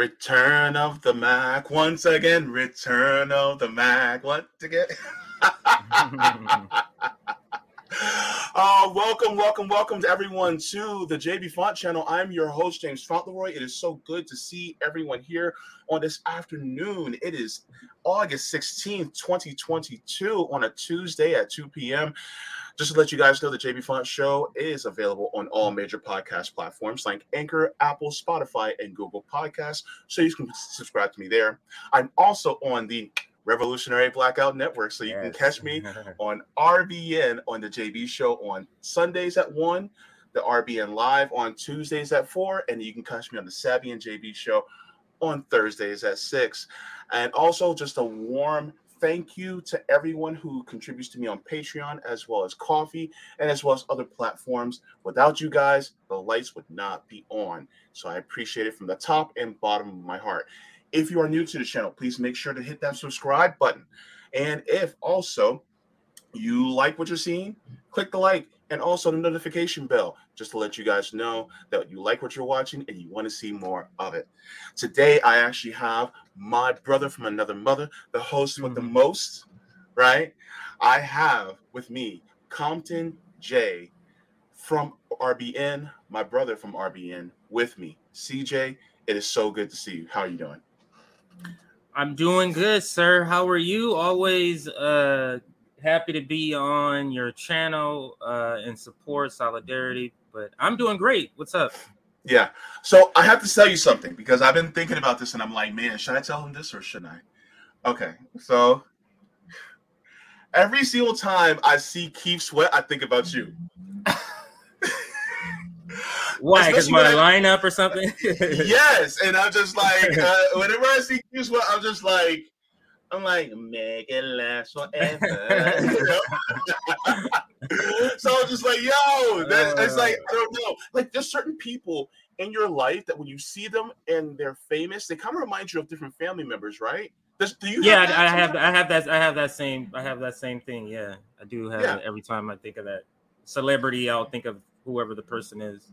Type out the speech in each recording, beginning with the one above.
Return of the Mack once again. Return of the Mack once again. uh, welcome, welcome, welcome to everyone to the Jaybefaunt channel. I'm your host, James Fauntleroy. It is so good to see everyone here on this afternoon. It is August 16th, 2022, on a Tuesday at 2 p.m. Just to let you guys know, the Jaybefaunt Show is available on all major podcast platforms like Anchor, Apple, Spotify, and Google Podcasts. So you can subscribe to me there. I'm also on the Revolutionary Blackout Network. So you yes. can catch me on RBN on the JB Show on Sundays at 1, the RBN Live on Tuesdays at 4, and you can catch me on the Savvy and JB Show on Thursdays at 6. And also, just a warm thank you to everyone who contributes to me on Patreon, as well as Ko-fi, and as well as other platforms. Without you guys, the lights would not be on. So I appreciate it from the top and bottom of my heart. If you are new to the channel, please make sure to hit that subscribe button. And if also you like what you're seeing, click the like and also the notification bell just to let you guys know that you like what you're watching and you want to see more of it. Today, I actually have my brother from another mother, the host mm-hmm. with the mm-hmm. most, right? I have with me Compton Jay from RBN, my brother from RBN with me. CJ, it is so good to see you. How are you doing? I'm doing good, sir. How are you? Always uh happy to be on your channel uh, and support solidarity. But I'm doing great. What's up? Yeah. So I have to tell you something because I've been thinking about this and I'm like, man, should I tell him this or shouldn't I? Okay. So every single time I see Keith Sweat, I think about you. Why? Because my I, lineup or something? yes. And I'm just like, uh, whenever I see Keith Sweat, I'm just like, I'm like, make it last forever. so I'm just like, yo, that, it's like, I don't know. Like, there's certain people in your life that when you see them and they're famous, they kind of remind you of different family members, right? Does, do you? Yeah, I have. I have that. I have that same. I have that same thing. Yeah, I do have yeah. every time I think of that celebrity. I'll think of whoever the person is.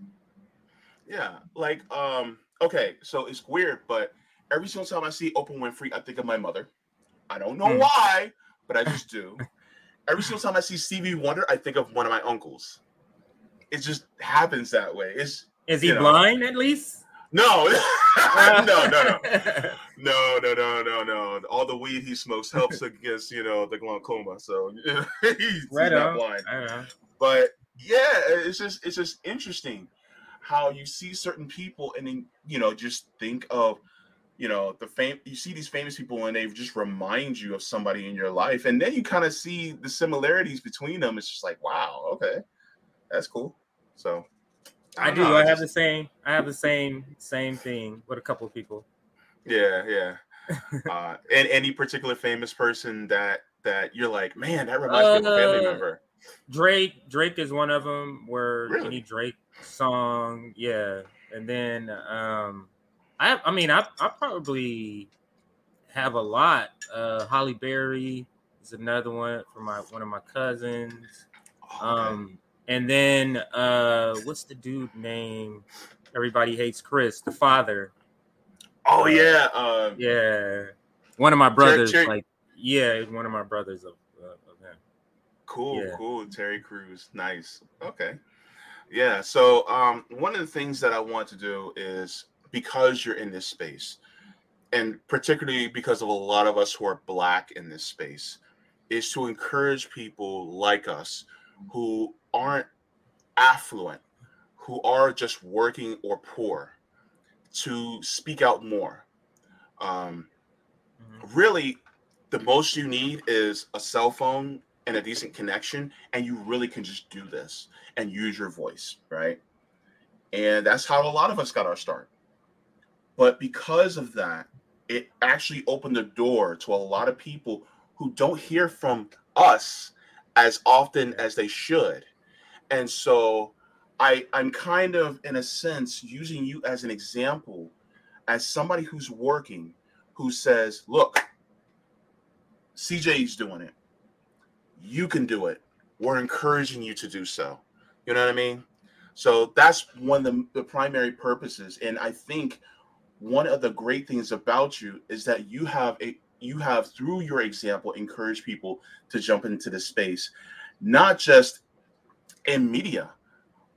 Yeah, like um. Okay, so it's weird, but every single time I see Oprah Winfrey, I think of my mother. I don't know hmm. why, but I just do. Every single time I see Stevie Wonder, I think of one of my uncles. It just happens that way. It's, Is he know. blind at least? No. no, no, no, no, no, no, no, no. All the weed he smokes helps against you know the glaucoma. So he's, right he's not blind. But yeah, it's just it's just interesting how you see certain people and then you know just think of you know the fame you see these famous people and they just remind you of somebody in your life. And then you kind of see the similarities between them. It's just like wow okay that's cool. So i, I do. know, i, I have the same i have the same same thing with a couple of people. Yeah yeah. Uh and any particular famous person that that you're like man that reminds uh, me of a family uh, member. Drake drake is one of them where really? any drake song yeah. And then um I I mean I I probably have a lot. Uh Halle Berry is another one for my one of my cousins. Oh, um and then uh what's the dude name? Everybody hates Chris, the father. Oh uh, yeah. Uh, yeah. One of my brothers, like yeah, one of my brothers of, uh, of him. Cool, yeah. cool. Terry Crews. Nice. Okay. Yeah. So um one of the things that I want to do is because you're in this space, and particularly because of a lot of us who are black in this space, is to encourage people like us who aren't affluent, who are just working or poor, to speak out more. Um, mm-hmm. Really, the most you need is a cell phone and a decent connection, and you really can just do this and use your voice, right? And that's how a lot of us got our start. But because of that, it actually opened the door to a lot of people who don't hear from us as often as they should. And so I I'm kind of in a sense using you as an example as somebody who's working who says, "Look, CJ's doing it. You can do it. We're encouraging you to do so." You know what I mean? So that's one of the, the primary purposes and I think one of the great things about you is that you have a you have through your example encouraged people to jump into the space, not just in media,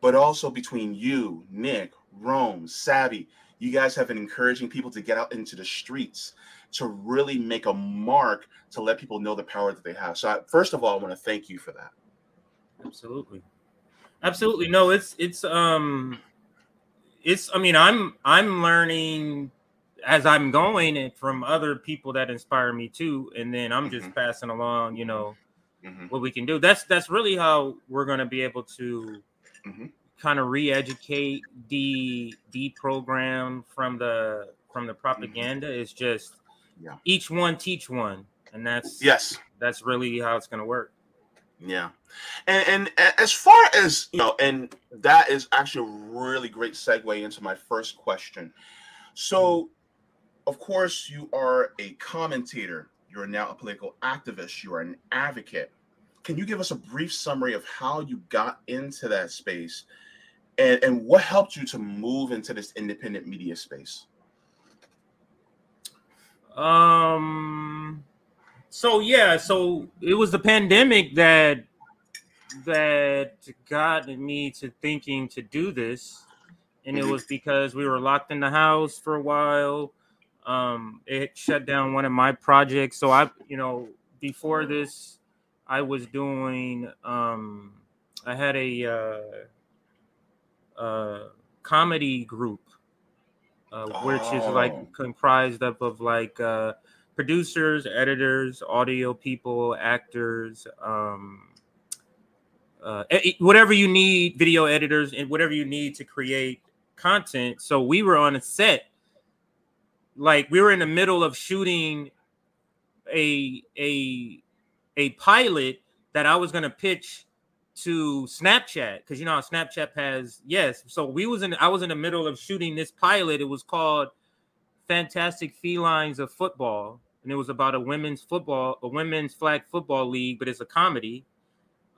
but also between you, Nick, Rome, Savvy. You guys have been encouraging people to get out into the streets to really make a mark to let people know the power that they have. So, I, first of all, I want to thank you for that. Absolutely, absolutely. No, it's it's um, it's. I mean, I'm I'm learning as I'm going and from other people that inspire me too, and then I'm just mm-hmm. passing along, you know, mm-hmm. what we can do. That's that's really how we're going to be able to mm-hmm. kind of re-educate, de deprogram from the from the mm-hmm. propaganda. It's just yeah. each one teach one, and that's yes, that's really how it's going to work. Yeah, and and as far as you know, and that is actually a really great segue into my first question. So, of course, you are a commentator. You're now a political activist. You are an advocate. Can you give us a brief summary of how you got into that space, and and what helped you to move into this independent media space? Um. So yeah, so it was the pandemic that that got me to thinking to do this, and it was because we were locked in the house for a while. Um, it shut down one of my projects. So I, you know, before this, I was doing. Um, I had a uh, uh, comedy group uh, which is like oh. comprised up of like uh, producers, editors, audio people, actors, um, uh, whatever you need, video editors, and whatever you need to create content. So we were on a set, like we were in the middle of shooting a a a pilot that I was gonna pitch to Snapchat because you know how Snapchat has yes. So we was in I was in the middle of shooting this pilot. It was called Fantastic Felines of Football, and it was about a women's football, a women's flag football league, but it's a comedy.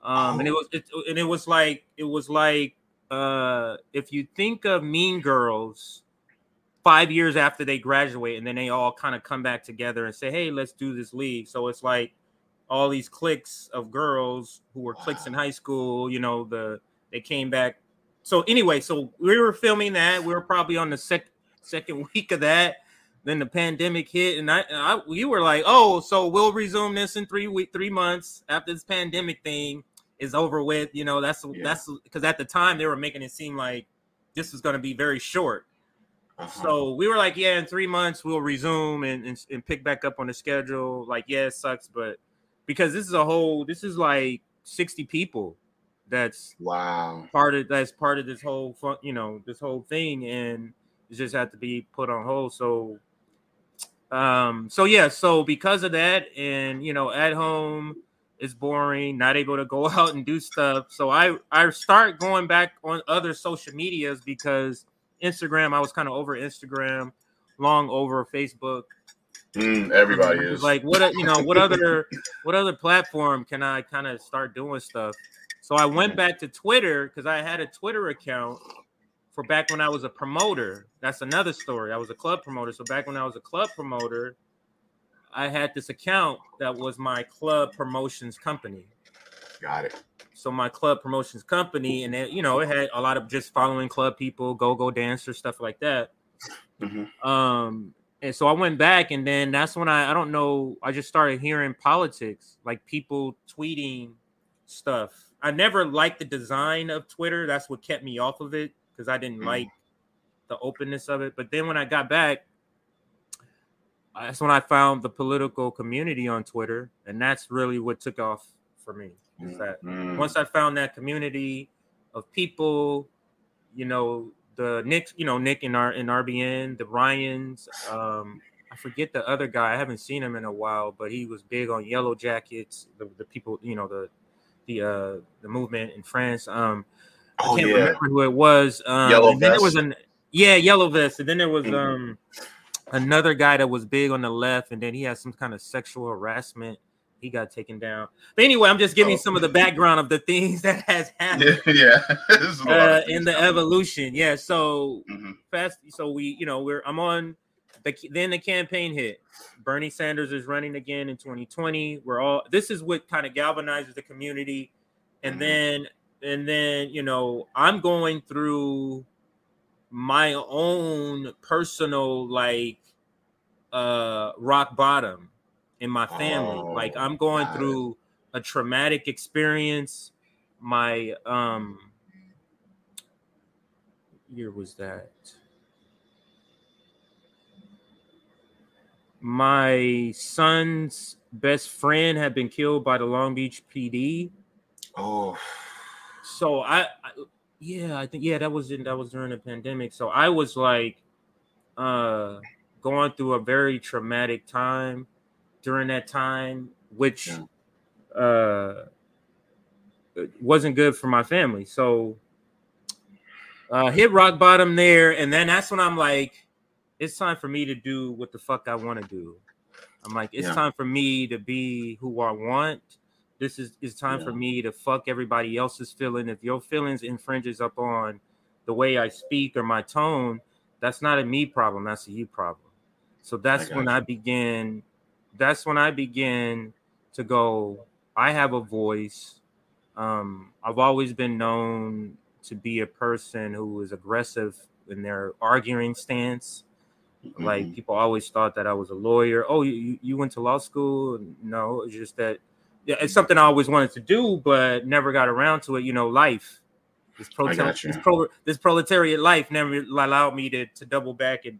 Um, oh. and it oh. was it, and it was like it was like uh if you think of Mean Girls five years after they graduate and then they all kind of come back together and say, Hey, let's do this league. So it's like all these cliques of girls who were wow. cliques in high school. You know, the they came back. So anyway, so we were filming that. We were probably on the sec- second week of that. Then the pandemic hit, and I, I, you were like, "Oh, so we'll resume this in three week, three months after this pandemic thing is over with." You know, that's yeah. that's because at the time they were making it seem like this was going to be very short. Uh-huh. So we were like, "Yeah, in three months we'll resume and, and and pick back up on the schedule." Like, yeah, it sucks, but because this is a whole this is like 60 people that's wow part of that's part of this whole fun, you know this whole thing and it just had to be put on hold so um so yeah so because of that and you know at home is boring not able to go out and do stuff. So i i start going back on other social medias because instagram i was kind of over instagram long over facebook. Mm, everybody is. like, what you know, what other what other platform can I kind of start doing stuff? So I went back to Twitter because I had a Twitter account for back when I was a promoter. That's another story. I was a club promoter. So back when I was a club promoter, I had this account that was my club promotions company. Got it. So my club promotions company, and it, you know, it had a lot of just following club people, go-go dancers, stuff like that. Mm-hmm. Um, and so I went back, and then that's when I I don't know I just started hearing politics, like people tweeting stuff. I never liked the design of Twitter. That's what kept me off of it because I didn't mm. like the openness of it. But then when I got back, that's when I found the political community on Twitter, and that's really what took off for me. Is that mm. once I found that community of people, you know, the Nick, you know, Nick in our in RBN, the Ryans. Um, I forget the other guy. I haven't seen him in a while, but he was big on Yellow Jackets. The, the people, you know, the the uh the movement in France. Um, oh, I can't yeah. remember who it was. Um, Yellow and then there was an yeah, Yellow Vest, and then there was mm-hmm. um another guy that was big on the left, and then he had some kind of sexual harassment he got taken down. But anyway, I'm just giving oh. some of the background of the things that has happened. Yeah, yeah. uh, in the evolution. Yeah, so mm-hmm. fast. So we, you know, we're I'm on. The, then the campaign hit. Bernie Sanders is running again in 2020. We're all. This is what kind of galvanizes the community, and mm-hmm. then and then you know I'm going through my own personal like uh rock bottom in my family. Oh, like I'm going God. through a traumatic experience. My um year was that? My son's best friend had been killed by the Long Beach PD. Oh. So I, I yeah, I think yeah, that was in that was during the pandemic. So I was like uh going through a very traumatic time during that time, which yeah. uh wasn't good for my family. So uh hit rock bottom there, and then that's when I'm like, it's time for me to do what the fuck I want to do. I'm like, it's yeah. time for me to be who I want this is it's time yeah. for me to fuck everybody else's feeling. If your feelings infringes upon the way I speak or my tone, that's not a me problem. That's a you problem. So that's I when you. I begin. That's when I begin to go. I have a voice. Um, I've always been known to be a person who is aggressive in their arguing stance. Mm-hmm. Like people always thought that I was a lawyer. Oh, you, you went to law school? No, it's just that it's something I always wanted to do, but never got around to it. You know, life, this, this, pro- this proletariat life never allowed me to, to double back and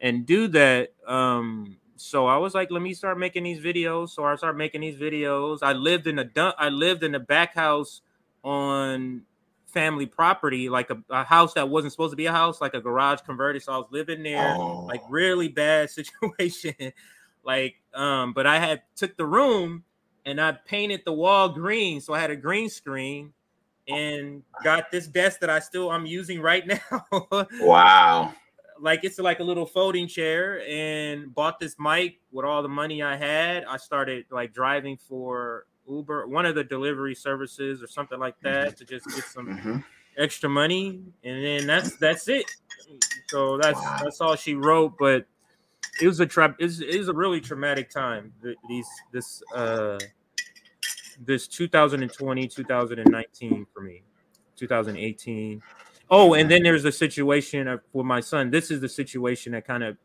and do that. Um, so I was like, let me start making these videos. So I started making these videos. I lived in a dump. I lived in a back house on family property, like a, a, house that wasn't supposed to be a house, like a garage converted. So I was living there, oh. like really bad situation. like, um, but I had took the room and I painted the wall green. So I had a green screen and got this desk that I still I'm using right now. wow. Like it's like a little folding chair and bought this mic with all the money I had. I started like driving for Uber, one of the delivery services or something like that to just get some mm-hmm. extra money. And then that's that's it. So that's wow. that's all she wrote, but it was a tra- it was, it was a really traumatic time. These this uh this 2020, 2019 for me, 2018. Oh, and then there's a situation of, with my son. This is the situation that kind of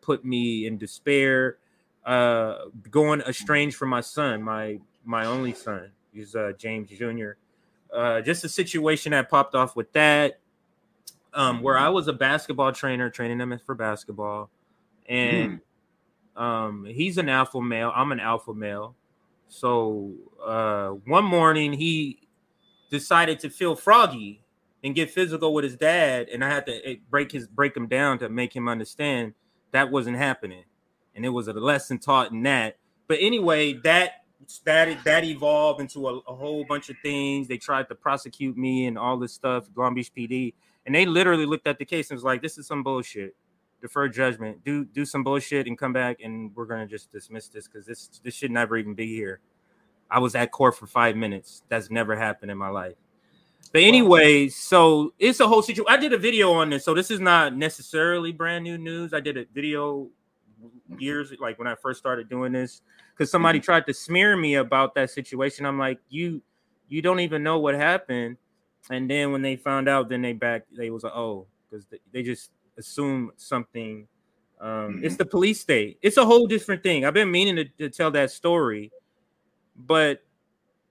put me in despair, uh, going estranged from my son, my my only son. He's uh, James Jr. Uh, just a situation that popped off with that, um, where I was a basketball trainer, training him for basketball, and mm. um, he's an alpha male. I'm an alpha male, so uh, one morning he decided to feel froggy and get physical with his dad, and I had to eh, break his break him down to make him understand that wasn't happening, and it was a lesson taught in that. But anyway, that that that evolved into a, a whole bunch of things. They tried to prosecute me and all this stuff, Long Beach PD, and they literally looked at the case and was like, "This is some bullshit." Defer judgment, do do some bullshit, and come back, and we're gonna just dismiss this because this this should never even be here. I was at court for five minutes. That's never happened in my life. But anyway, so it's a whole situation. I did a video on this, so this is not necessarily brand new news. I did a video years like when I first started doing this because somebody mm-hmm. tried to smear me about that situation. I'm like, you you don't even know what happened. And then when they found out, then they back they was like, oh, because they, they just assume something. Um, mm-hmm. It's the police state. It's a whole different thing. I've been meaning to, to tell that story, but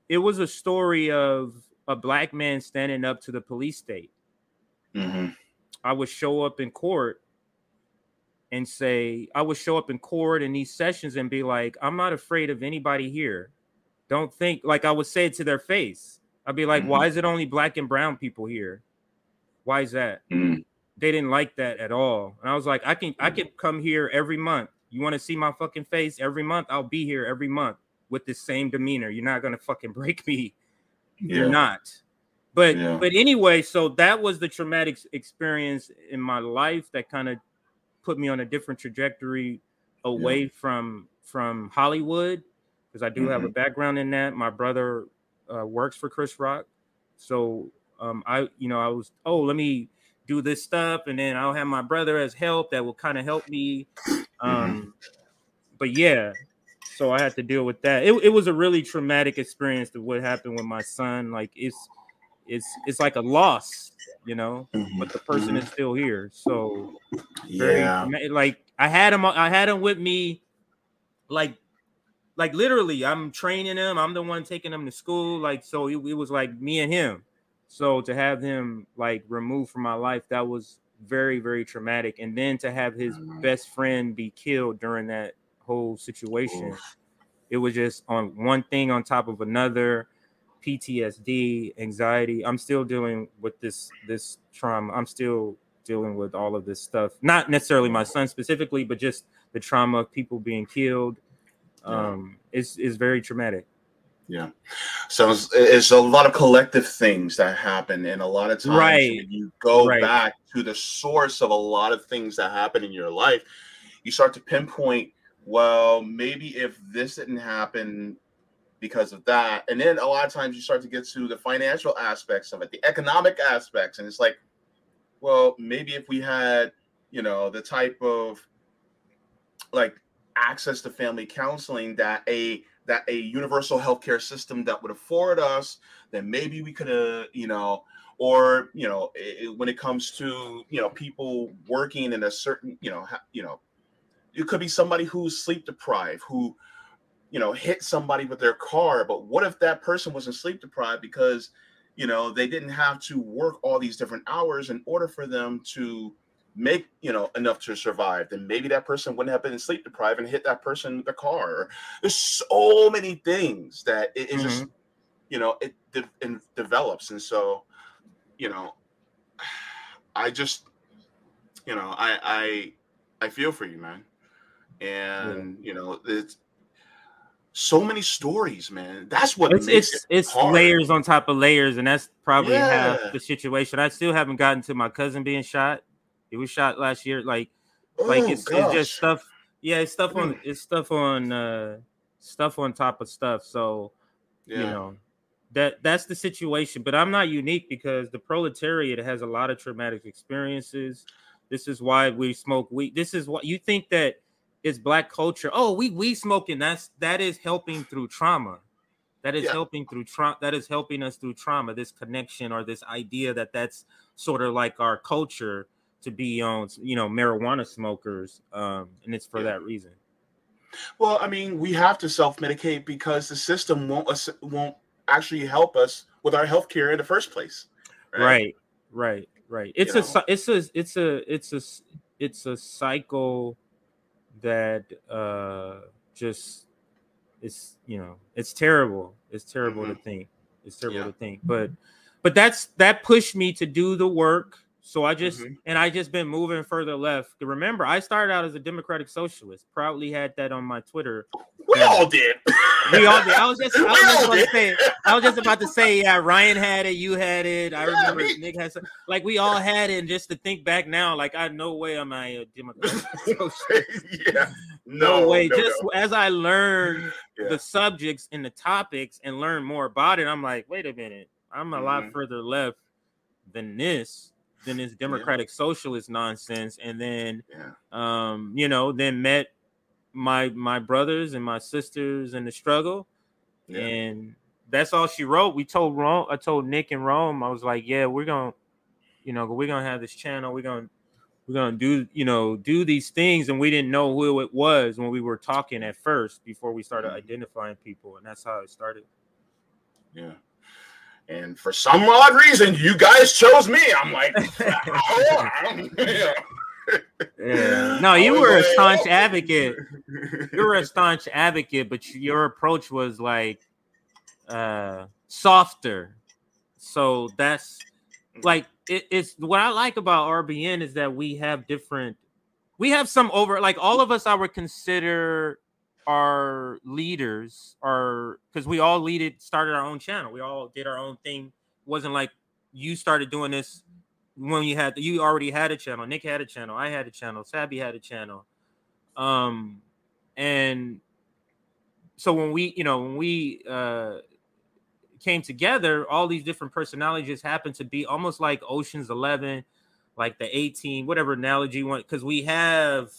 it was a story of a black man standing up to the police state. Mm-hmm. I would show up in court and say, I would show up in court in these sessions and be like, I'm not afraid of anybody here. Don't think like I would say it to their face. I'd be like, mm-hmm. why is it only black and brown people here? Why is that? Mm-hmm they didn't like that at all. And I was like, I can I can come here every month. You want to see my fucking face every month? I'll be here every month with the same demeanor. You're not gonna fucking break me. Yeah. You're not. But yeah. but anyway, so that was the traumatic experience in my life that kind of put me on a different trajectory away yeah. from from Hollywood. because I do mm-hmm. have a mm-hmm. background in that. My brother uh, works for Chris Rock, so um, I you know I was oh let me do this stuff, and then I'll have my brother as help that will kind of help me. Mm-hmm. Um, but yeah, so I had to deal with that. It, it was a really traumatic experience to what happened with my son. Like it's it's it's like a loss, you know, mm-hmm. but the person mm-hmm. is still here. So yeah, like I had him I had him with me like like literally I'm training him. I'm the one taking him to school. Like so it, it was like me and him. So to have him like removed from my life, that was very, very traumatic. And then to have his mm-hmm. best friend be killed during that whole situation, Oof. it was just on one thing on top of another. PTSD, anxiety. I'm still dealing with this this trauma. I'm still dealing with all of this stuff. Not necessarily my son specifically, but just the trauma of people being killed. Um, is is very traumatic. Yeah. So it's, it's, a lot of collective things that happen. And a lot of times right. when you go right. back to the source of a lot of things that happen in your life, you start to pinpoint, well, maybe if this didn't happen because of that. And then a lot of times you start to get to the financial aspects of it, the economic aspects. And it's like, well, maybe if we had, you know, the type of like access to family counseling that a that a universal healthcare system that would afford us, then maybe we could have, you know, or you know, it, when it comes to you know people working in a certain, you know, ha, you know, it could be somebody who's sleep deprived, who, you know, hit somebody with their car. But what if that person wasn't sleep deprived because, you know, they didn't have to work all these different hours in order for them to make you know enough to survive, then maybe that person wouldn't have been sleep deprived and hit that person with the car. There's so many things that it, it mm-hmm. just you know it, de- it develops, and so you know, I just you know I I I feel for you, man, and yeah. you know it's so many stories, man. That's what it's it's, it it's layers on top of layers, and that's probably yeah. half the situation. I still haven't gotten to my cousin being shot. He was shot last year. Like, oh, like it's, it's, just stuff. Yeah, it's stuff on. It's stuff on. uh Stuff on top of stuff. So, yeah. you know, that that's the situation. But I'm not unique because the proletariat has a lot of traumatic experiences. This is why we smoke weed. This is what you think that is black culture. Oh, we we smoking. That's that is helping through trauma. That is yeah. helping through trauma. That is helping us through trauma. This connection or this idea that that's sort of like our culture to be on you know marijuana smokers um and it's for yeah. that reason well i mean we have to self-medicate because the system won't won't actually help us with our health care in the first place right right right, right. it's you a know? it's a it's a it's a it's a cycle that uh just it's you know it's terrible it's terrible mm-hmm. to think it's terrible yeah. to think but but that's that pushed me to do the work so I just mm-hmm. and I just been moving further left. Remember, I started out as a democratic socialist. Proudly had that on my Twitter. We all did. We all did. I was just, I was just about to say. I was just about to say, yeah. Ryan had it. You had it. I yeah, remember me. Nick had some. Like we all had it. And just to think back now, like I no way am I a democratic socialist. yeah. No, no way. No, just no. as I learned yeah. the subjects and the topics and learn more about it, I'm like, wait a minute. I'm a mm-hmm. lot further left than this than this democratic yeah. socialist nonsense and then yeah. um you know then met my my brothers and my sisters in the struggle yeah. and that's all she wrote we told rome i told nick and rome i was like yeah we're gonna you know we're gonna have this channel we're gonna we're gonna do you know do these things and we didn't know who it was when we were talking at first before we started mm-hmm. identifying people and that's how it started yeah and for some odd reason, you guys chose me. I'm like, yeah. No, you were a staunch advocate. You were a staunch advocate, but your approach was like uh softer. So that's like it, it's what I like about RBN is that we have different we have some over like all of us I would consider our leaders are because we all leaded started our own channel. We all did our own thing. It wasn't like you started doing this when you had you already had a channel nick had a channel i had a channel sabby had a channel. Um and so when we, you know, when we uh came together, all these different personalities happened to be almost like Ocean's Eleven, like the 18, whatever analogy you want, because we have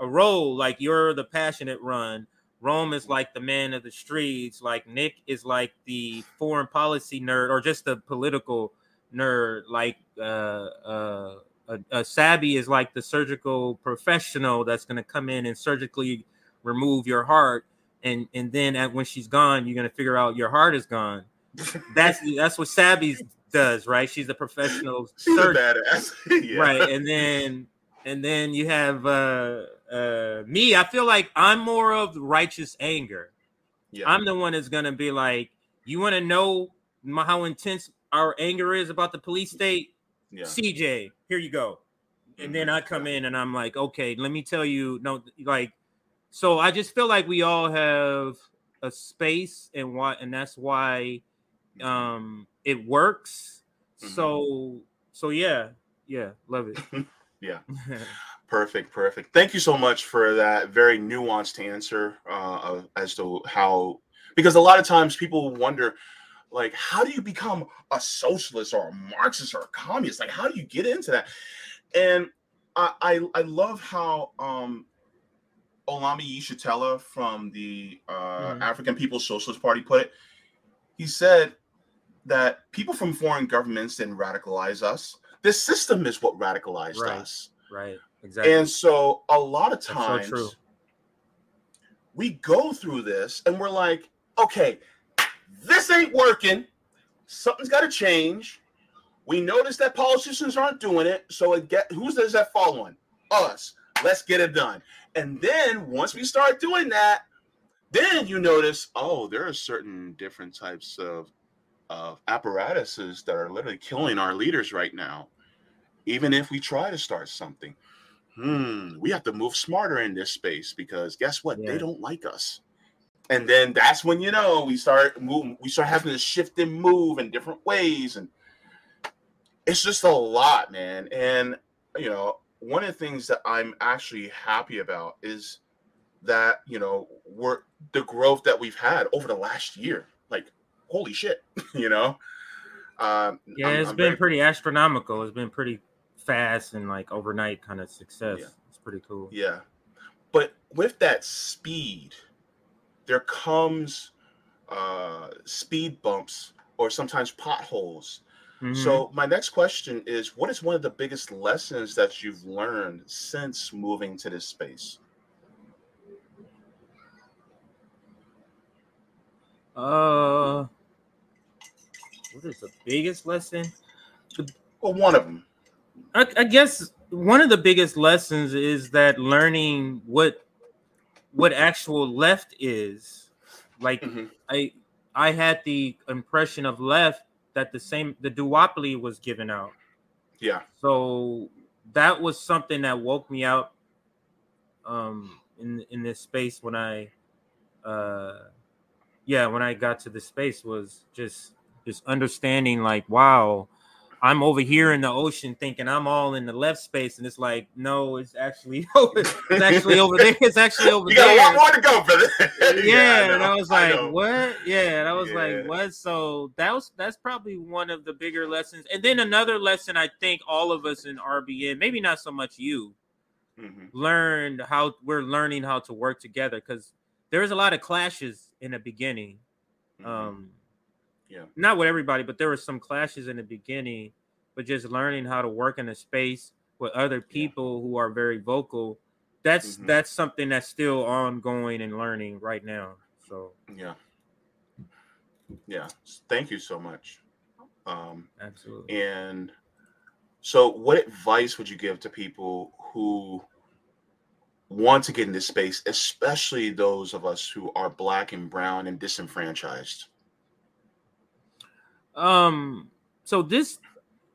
a role like you're the passionate run. Rome is like the man of the streets, like Nick is like the foreign policy nerd or just the political nerd, like uh uh a, a Sabi is like the surgical professional that's going to come in and surgically remove your heart and and then at, when she's gone you're going to figure out your heart is gone that's that's what Sabi does right she's a professional she's a badass yeah. right and then and then you have uh uh me i feel like i'm more of righteous anger yeah. i'm the one that's going to be like you want to know how intense our anger is about the police state yeah. CJ, here you go. And then mm-hmm. I come in and I'm like, okay, let me tell you, no, like, so I just feel like we all have a space and what, and that's why mm-hmm. um it works. Mm-hmm. So, so yeah, yeah, love it. yeah. perfect, perfect. Thank you so much for that very nuanced answer uh, as to how, because a lot of times people wonder, like how do you become a socialist or a marxist or a communist like how do you get into that and i i, I love how um Omali Yeshitela from the uh, mm-hmm. african people's socialist party put it he said that people from foreign governments didn't radicalize us this system is what radicalized right. us right exactly and so a lot of times so we go through this and we're like okay this ain't working. Something's got to change. We notice that politicians aren't doing it. So it get who does that fall on? Us. Let's get it done. And then once we start doing that, then you notice, oh, there are certain different types of of apparatuses that are literally killing our leaders right now. Even if we try to start something, hmm, we have to move smarter in this space because guess what? Yeah. They don't like us and then that's when you know we start moving we start having to shift and move in different ways and it's just a lot man and you know one of the things that i'm actually happy about is that you know we're the growth that we've had over the last year like holy shit you know um, yeah I'm, it's I'm been very, pretty astronomical it's been pretty fast and like overnight kind of success yeah. it's pretty cool yeah but with that speed there comes uh, speed bumps or sometimes potholes. Mm-hmm. So my next question is what is one of the biggest lessons that you've learned since moving to this space? Uh what is the biggest lesson? Well, one of them. I, I guess one of the biggest lessons is that learning what what actual left is. Like mm-hmm. I I had the impression of left that the same the duopoly was given out. Yeah. So that was something that woke me up um in in this space when I uh yeah, when I got to the space was just just understanding like wow, I'm over here in the ocean thinking I'm all in the left space, and it's like, no, it's actually over. It's actually over there. It's actually over you there. You got a lot more to go, brother. yeah, yeah I and I was like, I what? Yeah, and I was yeah. like, what? So that was that's probably one of the bigger lessons. And then another lesson I think all of us in RBN, maybe not so much you, mm-hmm. learned how we're learning how to work together because there's a lot of clashes in the beginning. Mm-hmm. Um, yeah. Not with everybody, but there were some clashes in the beginning, but just learning how to work in a space with other people yeah. who are very vocal. That's mm-hmm. that's something that's still ongoing and learning right now. So yeah. Yeah. Thank you so much. Um absolutely. And so what advice would you give to people who want to get in this space, especially those of us who are black and brown and disenfranchised? Um, so this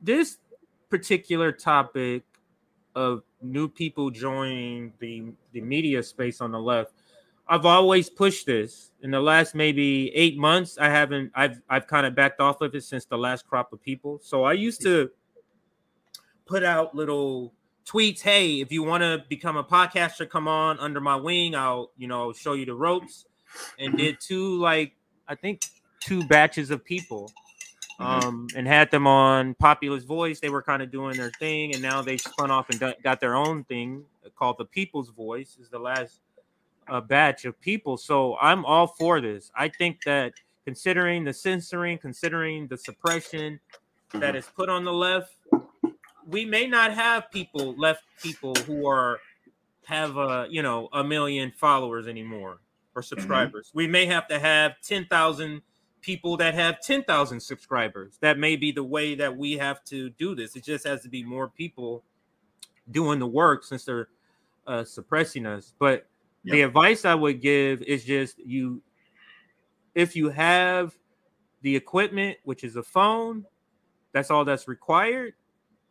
this particular topic of new people joining the the media space on the left, I've always pushed this. In the last maybe eight months, I haven't. I've I've kind of backed off of it since the last crop of people. So I used to put out little tweets. Hey, if you want to become a podcaster, come on under my wing. I'll you know show you the ropes. and did two like I think two batches of people. Mm-hmm. Um, and had them on Populous Voice. They were kind of doing their thing, and now they spun off and got their own thing called the People's Voice. Is the last uh, batch of people. So I'm all for this. I think that considering the censoring, considering the suppression that mm-hmm. is put on the left, we may not have people left people who are have a you know a million followers anymore or mm-hmm. subscribers. Mm-hmm. We may have to have ten thousand people that have ten thousand subscribers. That may be the way that we have to do this. It just has to be more people doing the work since they're uh, suppressing us. But yep. the advice I would give is just you if you have the equipment, which is a phone, that's all that's required,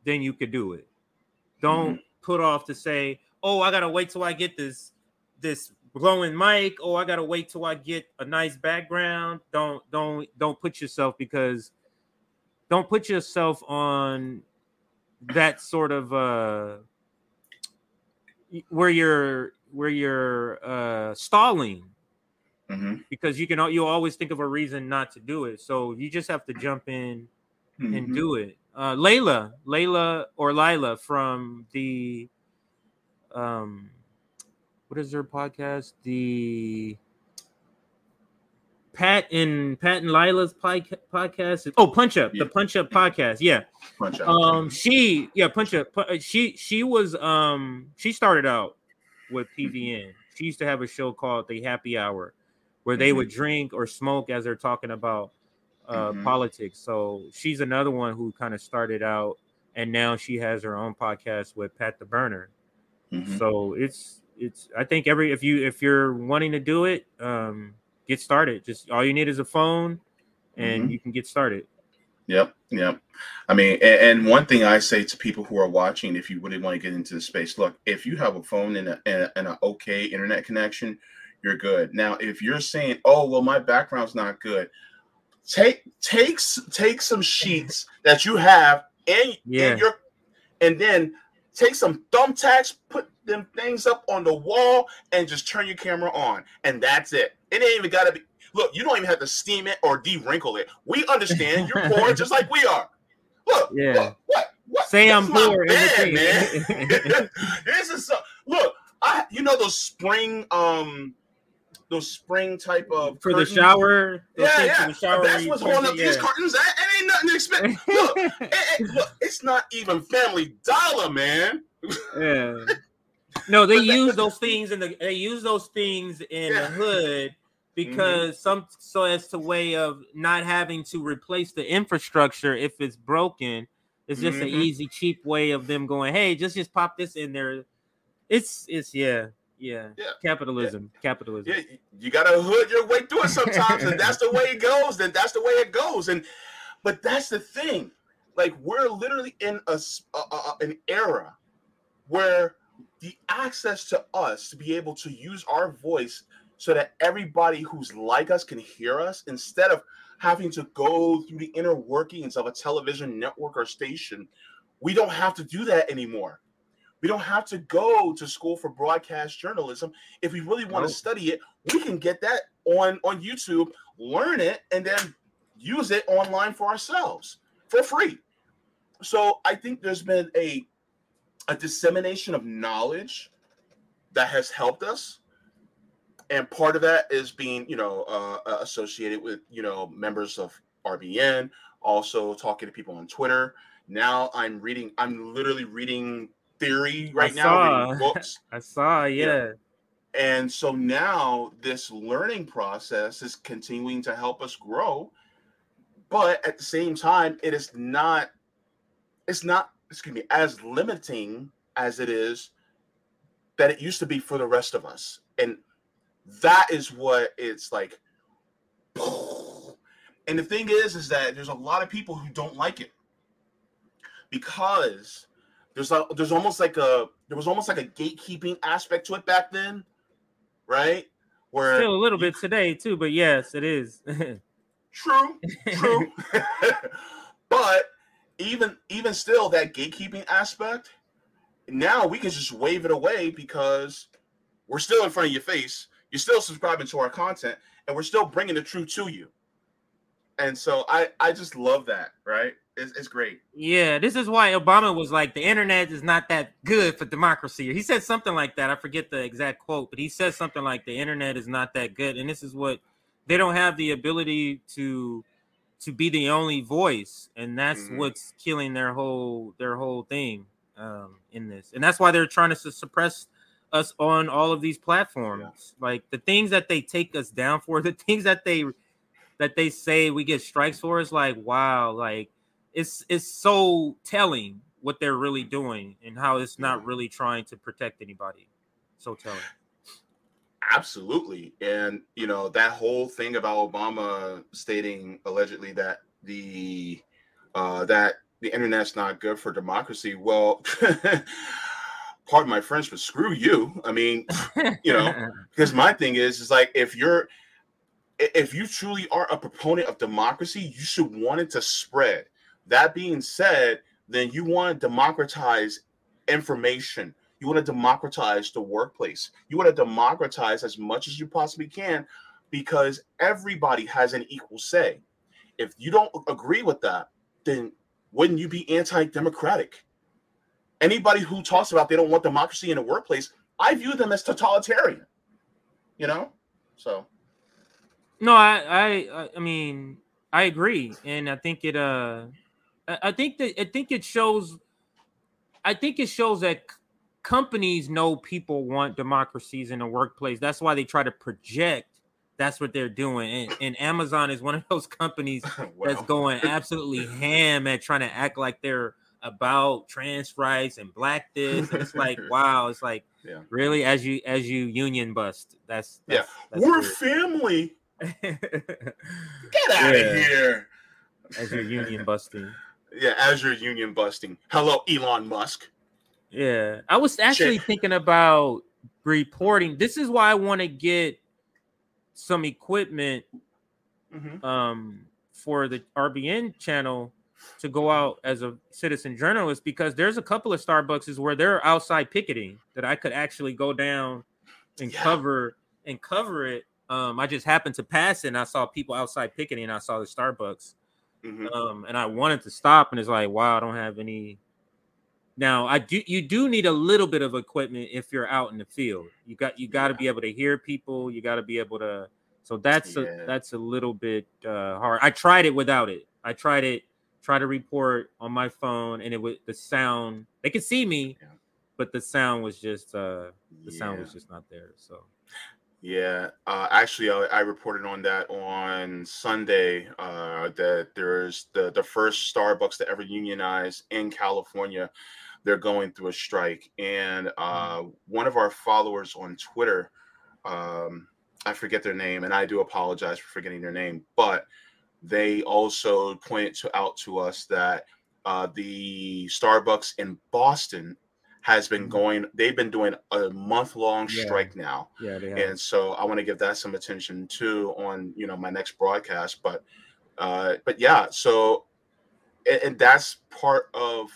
then you could do it. Don't mm-hmm. put off to say, "Oh, I gotta wait till I get this this glowing mic. Oh, I gotta wait till I get a nice background." Don't don't don't put yourself because don't put yourself on that sort of uh where you're where you're uh stalling mm-hmm. because you can you always think of a reason not to do it. So you just have to jump in mm-hmm. and do it. Uh, Layla, Layla or Lila from the um, what is their podcast? The Pat and Pat and Lila's podcast. Oh, Punch Up, yeah. the Punch Up podcast. Yeah. Punch Up. Um, she yeah, Punch Up. She she was um she started out with PVN. She used to have a show called The Happy Hour, where they mm-hmm. would drink or smoke as they're talking about uh, mm-hmm. politics. So she's another one who kind of started out, and now she has her own podcast with Pat the Burner. Mm-hmm. So it's it's I think every if you if you're wanting to do it, um, get started. Just all you need is a phone, and mm-hmm. you can get started. Yep, yep. I mean, and, and, one thing I say to people who are watching, if you really want to get into the space, look, if you have a phone and, a, and, a, and okay internet connection, you're good. Now, if you're saying, "Oh, well, my background's not good," take takes take some sheets that you have in, yeah. in your, and then take some thumbtacks, put them things up on the wall, and just turn your camera on, and that's it. It ain't even got to be. Look, you don't even have to steam it or de-wrinkle it. We understand you're poor just like we are. Look, yeah. Look, what? What? Say I'm poor, bad, man. this is so. Look, I you know those spring um those spring type of for curtains. the shower. Yeah, yeah. Shower That's what's holding up yeah. these curtains. That, it ain't nothing to expect. look, it, it, look, it's not even Family Dollar, man. yeah. No, they use those things in the they use those things in yeah. the hood because mm-hmm. some so as to way of not having to replace the infrastructure if it's broken. It's just mm-hmm. an easy, cheap way of them going, hey, just just pop this in there. It's it's yeah. Yeah. yeah. Capitalism. Yeah. Capitalism. Yeah. You gotta hood your way through it sometimes, and that's the way it goes. Then that's the way it goes. And but that's the thing. Like we're literally in a, a, a an era where the access to us to be able to use our voice so that everybody who's like us can hear us instead of having to go through the inner workings of a television network or station. We don't have to do that anymore. We don't have to go to school for broadcast journalism. If we really want to study it, we can get that on on YouTube, learn it, and then use it online for ourselves for free. So I think there's been a a dissemination of knowledge that has helped us. And part of that is being you know uh, uh associated with you know members of rbn also talking to people on twitter. Now i'm reading i'm literally reading theory right I now reading books. I saw yeah. And so now this learning process is continuing to help us grow but at the same time it is not it's not excuse me as limiting as it is that it used to be for the rest of us. And that is what it's like. And the thing is is that there's a lot of people who don't like it. Because there's a, there's almost like a there was almost like a gatekeeping aspect to it back then right? Where still a little bit today too but yes it is. True true. But even even still that gatekeeping aspect now we can just wave it away because we're still in front of your face You're still subscribing to our content, and we're still bringing the truth to you. And so I I just love that, right? It's, it's great. Yeah, this is why Obama was like, the internet is not that good for democracy. He said something like that. I forget the exact quote, but he said something like, the internet is not that good. And this is what they don't have the ability to to be the only voice and that's mm-hmm. what's killing their whole their whole thing um in this. And that's why they're trying to suppress us on all of these platforms. Yeah. like the things that they take us down for the things that they that they say we get strikes for is like wow like it's it's so telling what they're really doing and how it's not really trying to protect anybody. So telling absolutely. And you know that whole thing about obama stating allegedly that the uh that the internet's not good for democracy well pardon my french but screw you. I mean you know because my thing is is like if you're if you truly are a proponent of democracy you should want it to spread. That being said, then you want to democratize information. You want to democratize the workplace. You want to democratize as much as you possibly can because everybody has an equal say. If you don't agree with that, then wouldn't you be anti democratic? Anybody who talks about they don't want democracy in the workplace, I view them as totalitarian. You know? So. No, I, I, I mean, I agree, and I think it, uh, I think that I think it shows. I think it shows that companies know people want democracies in the workplace. That's why they try to project. That's what they're doing, and, and Amazon is one of those companies wow. that's going absolutely ham at trying to act like they're about trans rights and black this. And it's like, wow, it's like, yeah. really, as you as you union bust. That's, that's yeah, that's we're weird. family. Get out yeah. of here. As you're union busting. Yeah, As you're Union busting. Hello, Elon Musk. Yeah, I was actually Shit. thinking about reporting. This is why I want to get some equipment mm-hmm. um, for the RBN channel to go out as a citizen journalist because there's a couple of Starbucks where they're outside picketing that I could actually go down and yeah. cover and cover it. Um, I just happened to pass it and I saw people outside picketing and I saw the Starbucks. Mm-hmm. Um, and I wanted to stop, and it's like, wow, I don't have any. Now I do. You do need a little bit of equipment if you're out in the field. You got you got to yeah. be able to hear people. You got to be able to. So that's yeah. a that's a little bit uh, hard. I tried it without it. I tried it. Try to report on my phone, and it was the sound. They could see me, yeah. but the sound was just uh the sound was just not there. So yeah, uh, actually, I, I, reported on that on Sunday. Uh, that there's the the first Starbucks to ever unionize in California. They're going through a strike, and uh, mm. one of our followers on Twitter, um, I forget their name, and I do apologize for forgetting their name, but they also pointed to, out to us that uh, the Starbucks in Boston has been mm-hmm. going they've been doing a month long yeah. strike now. Yeah and so i want to give that some attention too on you know my next broadcast but uh but yeah so and, and that's part of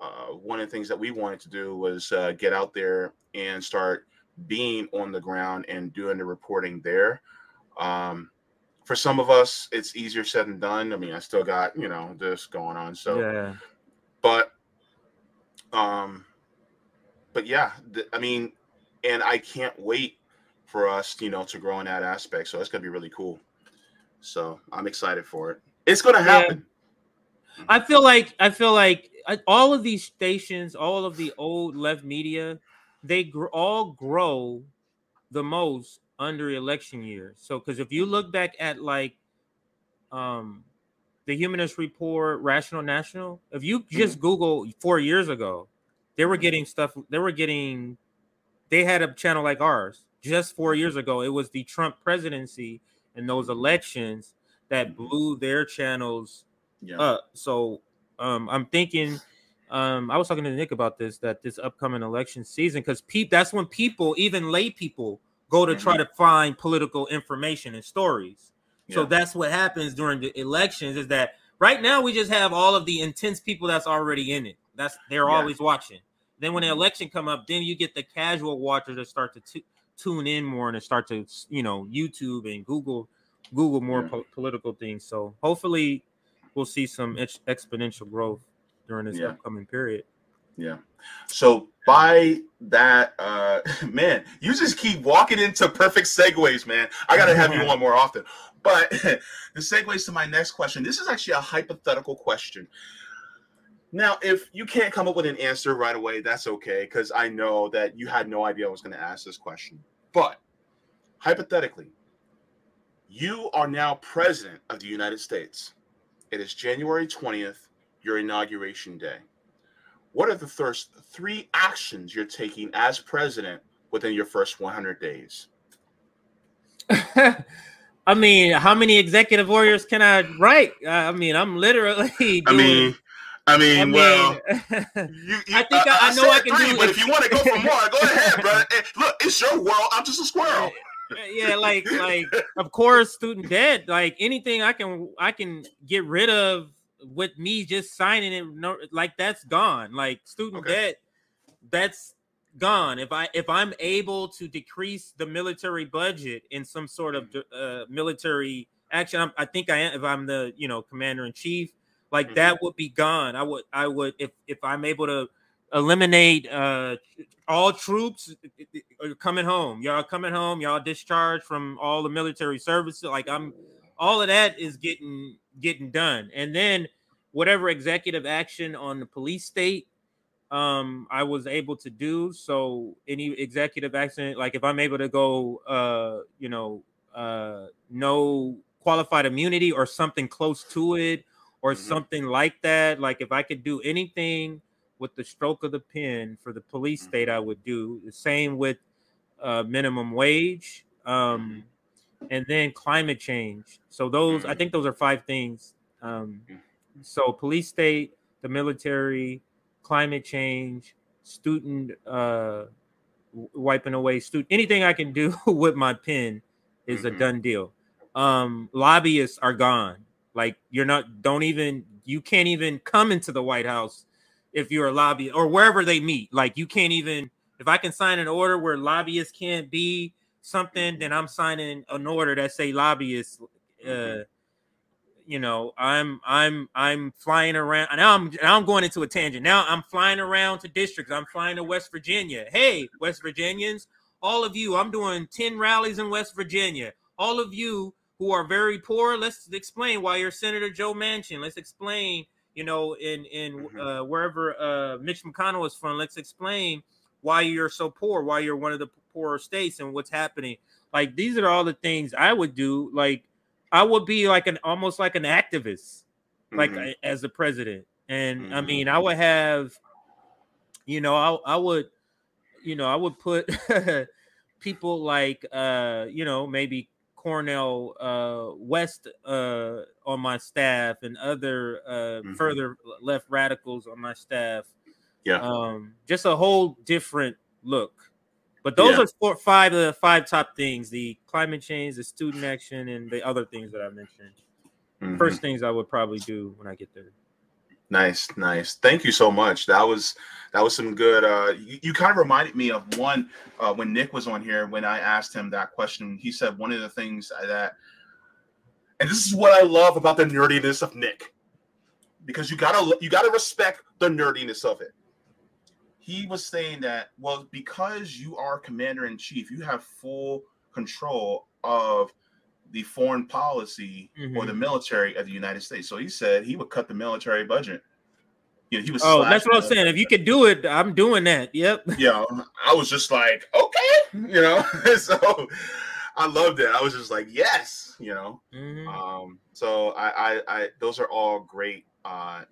uh, one of the things that we wanted to do was uh, get out there and start being on the ground and doing the reporting there. Um for some of us it's easier said than done. I mean i still got you know this going on so. Yeah. But um but yeah, th- I mean, and I can't wait for us, you know, to grow in that aspect. So it's gonna be really cool. So I'm excited for it. It's gonna happen. Yeah. I feel like I feel like all of these stations, all of the old left media, they gr- all grow the most under election year. So because if you look back at like um the Humanist Report, Rational National, if you just mm-hmm. Google four years ago, they were getting stuff. They were getting. They had a channel like ours just four years ago. It was the Trump presidency and those elections that blew their channels yeah. up. So um, I'm thinking. Um, I was talking to Nick about this that this upcoming election season because that's when people, even lay people, go to try to find political information and stories. Yeah. So that's what happens during the elections is that right now we just have all of the intense people that's already in it. That's they're yeah. always watching. Then when the mm-hmm. election come up, then you get the casual watchers that start to t- tune in more and start to you know YouTube and Google Google more yeah. po- political things. So hopefully we'll see some ex- exponential growth during this yeah. upcoming period. Yeah. So by that, uh, man, you just keep walking into perfect segues, man. I gotta have you on more often. But the segues to my next question. This is actually a hypothetical question. Now, if you can't come up with an answer right away, that's okay, because I know that you had no idea I was going to ask this question. But hypothetically, you are now president of the United States. It is January 20th, your inauguration day. What are the first three actions you're taking as president within your first 100 days? I mean, how many executive orders can I write? I mean, I'm literally. Doing, I mean, I mean, I mean well, you, you, I think uh, I, I, know I, I can three, do. But if you want to go for more, go ahead, bro. look, it's your world. I'm just a squirrel. yeah, like, like, of course, student debt. Like anything I can, I can get rid of with me just signing it. No, like that's gone. Like student okay. debt, that's gone. If I if I'm able to decrease the military budget in some sort of uh, military action, I'm, i think I am. If I'm the you know commander in chief, like mm-hmm. that would be gone. I would I would if if I'm able to eliminate uh all troops are coming home. Y'all coming home. Y'all discharged from all the military services. Like I'm all of that is getting getting done. And then whatever executive action on the police state um I was able to do. So any executive action, like if I'm able to go uh, you know, uh no qualified immunity or something close to it or mm-hmm. something like that. Like if I could do anything with the stroke of the pen for the police state, mm-hmm. I would do the same with uh, minimum wage, um, mm-hmm. and then climate change. So those, I mm-hmm. think those are five things. Um, so police state, the military, climate change, student uh, wiping away student, anything I can do with my pen is a done deal. Um, lobbyists are gone. Like you're not don't even you can't even come into the White House if you're a lobbyist or wherever they meet. Like you can't even if I can sign an order where lobbyists can't be something, then I'm signing an order that say lobbyists. Uh, you know, I'm I'm I'm flying around. Now I'm now I'm going into a tangent. Now I'm flying around to districts. I'm flying to West Virginia. Hey, West Virginians, all of you, I'm doing 10 rallies in West Virginia. All of you who are very poor. Let's explain why you're Senator Joe Manchin. Let's explain, you know, in in mm-hmm. uh, wherever uh, Mitch McConnell is from. Let's explain why you're so poor, why you're one of the poorer states, and what's happening. Like these are all the things I would do. Like I would be like an almost like an activist, like mm-hmm. as the president. And mm-hmm. I mean, I would have, you know, I I would, you know, I would put people like uh, you know, maybe Cornel uh, West uh, on my staff and other uh, mm-hmm. further left radicals on my staff. Yeah, um, just a whole different look. But those yeah. are four, five of the five top things: the climate change, the student action, and the other things that I mentioned. Mm-hmm. First things I would probably do when I get there. Nice, nice. Thank you so much. That was that was some good. Uh, you, you kind of reminded me of one uh, when Nick was on here. When I asked him that question, he said one of the things that, and this is what I love about the nerdiness of Nick, because you gotta you gotta respect the nerdiness of it. He was saying that well, because you are commander in chief, you have full control of the foreign policy mm-hmm. or the mm-hmm. military of the United States. So he said he would cut the military budget. You know, he was. Oh, that's what I was saying. If you could do it, I'm doing that. Yep. Yeah, I was just like, okay, you know. so I loved it. I was just like, yes, you know. Mm-hmm. Um. So I, I, I, those are all great uh,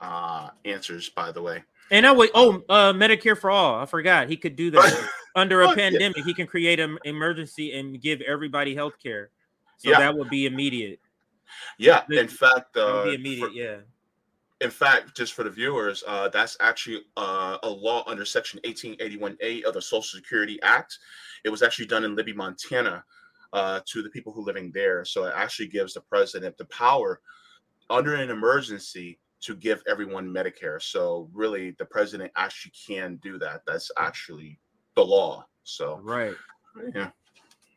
uh, answers, by the way. And I would. Oh, uh, Medicare for all. I forgot he could do that under a pandemic. Yeah. He can create an emergency and give everybody health care. So yeah. that would be immediate. Yeah, in fact, uh, be immediate. For, yeah. In fact, just for the viewers, uh, that's actually uh, a law under Section 1881A of the Social Security Act. It was actually done in Libby, Montana, uh, to the people who living there. So it actually gives the president the power under an emergency to give everyone Medicare. So really, the president actually can do that. That's actually the law. So right. Yeah.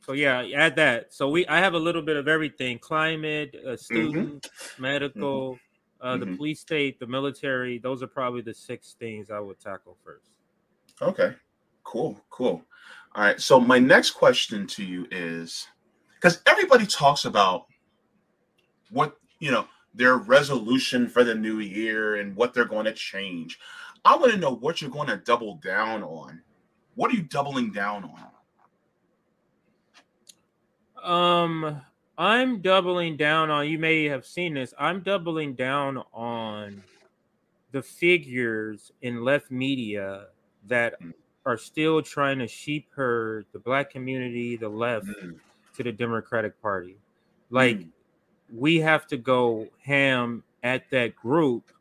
So yeah, add that. So we I have a little bit of everything: climate, uh, mm-hmm. student, mm-hmm. medical, mm-hmm. Uh, the mm-hmm. police state, the military. Those are probably the six things I would tackle first. Okay, cool, cool. All right. So my next question to you is because everybody talks about what you know their resolution for the new year and what they're going to change. I want to know what you're going to double down on. What are you doubling down on? Um, I'm doubling down on. You may have seen this. I'm doubling down on the figures in left media that mm. are still trying to sheep herd the black community, the left, mm. to the Democratic Party. Like mm. we have to go ham at that group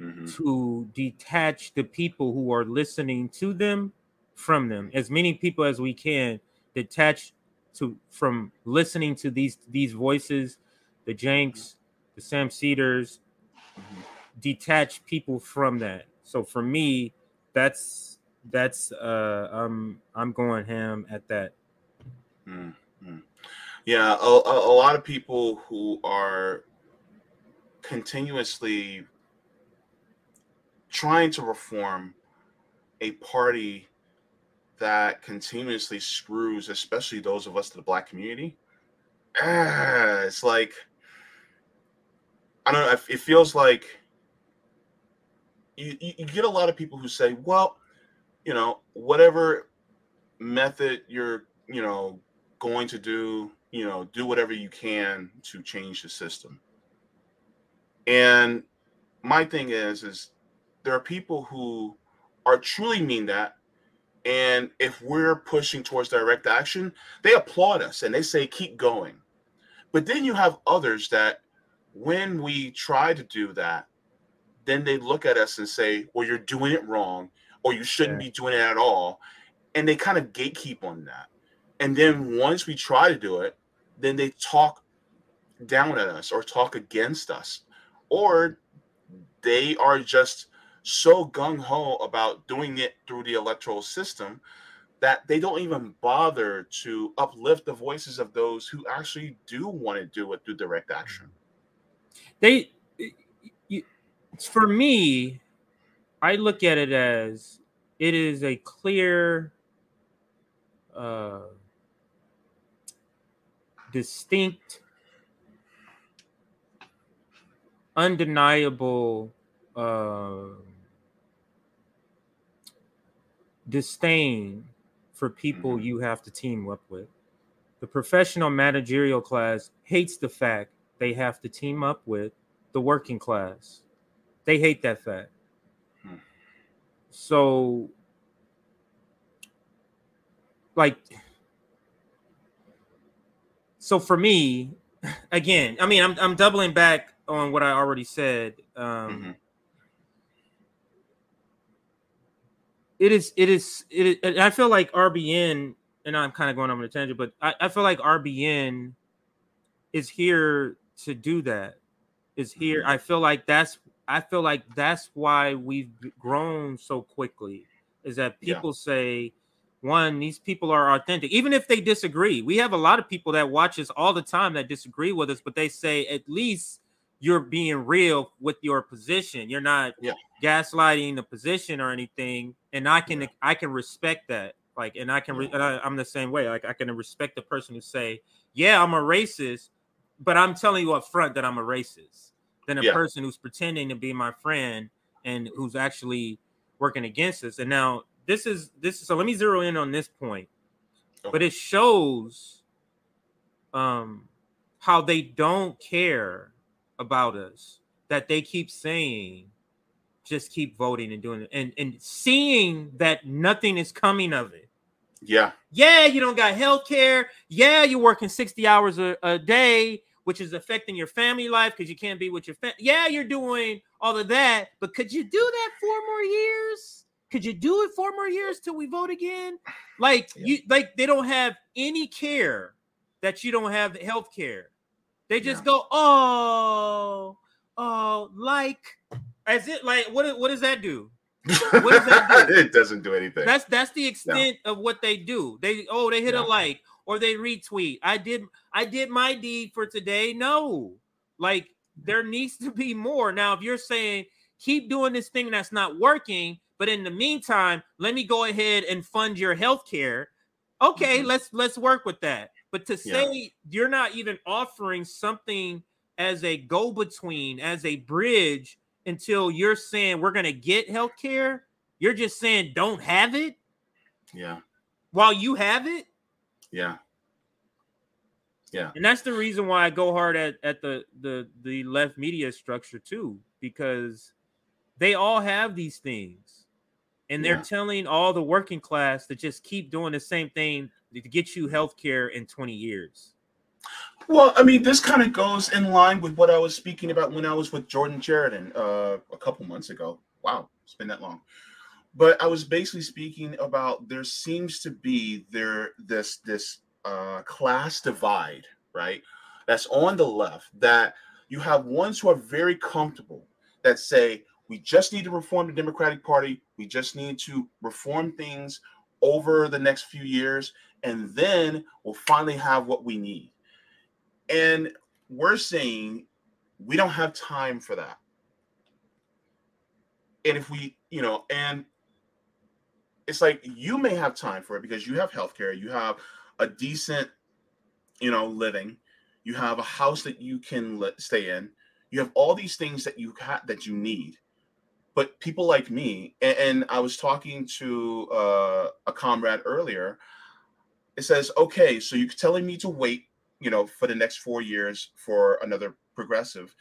mm-hmm. to detach the people who are listening to them from them. As many people as we can detach to from listening to these these voices, the Cenks, the Sam Seders, detach people from that. So for me, that's that's uh I'm I'm going ham at that. Mm-hmm. Yeah, a, a lot of people who are continuously trying to reform a party that continuously screws, especially those of us to the black community. Ah, it's like I don't know. It feels like you, you get a lot of people who say, "Well, you know, whatever method you're, you know, going to do, you know, do whatever you can to change the system." And my thing is, is there are people who are truly mean that and if we're pushing towards direct action, they applaud us and they say, keep going. But then you have others that, when we try to do that, then they look at us and say, well, you're doing it wrong, or you shouldn't yeah. be doing it at all. And they kind of gatekeep on that. And then once we try to do it, then they talk down at us or talk against us, or they are just so gung ho about doing it through the electoral system that they don't even bother to uplift the voices of those who actually do want to do it through direct action. They, for me, I look at it as it is a clear, uh, distinct, undeniable. Uh, disdain for people mm-hmm. you have to team up with. The professional managerial class hates the fact they have to team up with the working class. They hate that fact. Hmm. So, like, so for me, again, I mean, I'm I'm doubling back on what I already said. Um, mm-hmm. It is it is it is, I feel like RBN and I'm kind of going on a tangent, but I, I feel like RBN is here to do that. Is here. Mm-hmm. I feel like that's I feel like that's why we've grown so quickly. Is that people yeah. say one, these people are authentic, even if they disagree. We have a lot of people that watch us all the time that disagree with us, but they say at least you're being real with your position. You're not yeah. gaslighting the position or anything. And I can yeah. I can respect that. Like, and I can and I, I'm the same way. Like, I can respect the person who say, "Yeah, I'm a racist," but I'm telling you up front that I'm a racist. Than a person who's pretending to be my friend and who's actually working against us. And now this is this. So let me zero in on this point. Okay. But it shows um how they don't care about us that they keep saying just keep voting and doing it and and seeing that nothing is coming of it. Yeah. Yeah you don't got health care yeah you're working 60 hours a, a day which is affecting your family life because you can't be with your family yeah you're doing all of that but could you do that four more years? Could you do it four more years till we vote again? Like yeah. you like they don't have any care that you don't have health care they just yeah. go, oh, oh, like as it like what what does that do? What does that do? it doesn't do anything. That's that's the extent no. of what they do. They oh they hit a like or they retweet. I did I did my deed for today. No, like there needs to be more. Now, if you're saying keep doing this thing that's not working, but in the meantime, let me go ahead and fund your health care. Okay, mm-hmm. let's let's work with that. But to say yeah. you're not even offering something as a go-between, as a bridge until you're saying we're gonna get health care, you're just saying don't have it. Yeah. While you have it. Yeah. Yeah. And that's the reason why I go hard at, at the the the left media structure too, because they all have these things. And they're yeah. telling all the working class to just keep doing the same thing to get you health care in 20 years. Well, I mean, this kind of goes in line with what I was speaking about when I was with Jordan Chariton uh, a couple months ago. Wow, it's been that long. But I was basically speaking about there seems to be there this this uh, class divide, right? That's on the left. That you have ones who are very comfortable that say we just need to reform the Democratic Party. We just need to reform things over the next few years, and then we'll finally have what we need. And we're saying we don't have time for that. And if we, you know, and it's like you may have time for it because you have healthcare, you have a decent, you know, living, you have a house that you can stay in, you have all these things that you ha- that you need. But people like me, and, and I was talking to uh, a comrade earlier. It says, okay, so you're telling me to wait, you know, for the next four years for another progressive.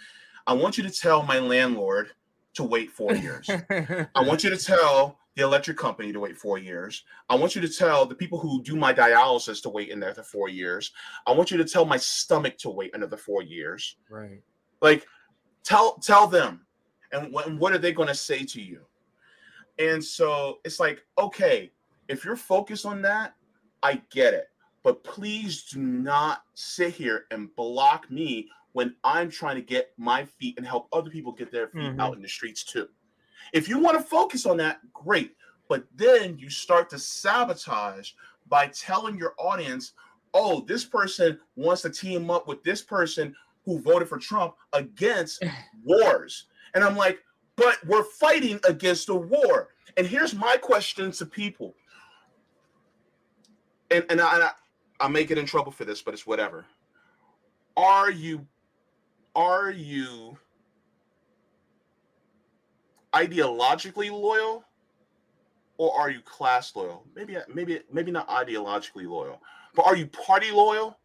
I want you to tell my landlord to wait four years. I want you to tell the electric company to wait four years. I want you to tell the people who do my dialysis to wait in there for four years. I want you to tell my stomach to wait another four years. Right. Like, tell tell them, and what, what are they going to say to you? And so it's like, okay, if you're focused on that, I get it. But please do not sit here and block me when I'm trying to get my feet and help other people get their feet mm-hmm. out in the streets too. If you want to focus on that, great. But then you start to sabotage by telling your audience, oh, this person wants to team up with this person who voted for Trump against wars. And I'm like, but we're fighting against a war. And here's my question to people. And, and I, I, I may get in trouble for this, but it's whatever. Are you, are you ideologically loyal or are you class loyal? Maybe maybe maybe not ideologically loyal, but are you party loyal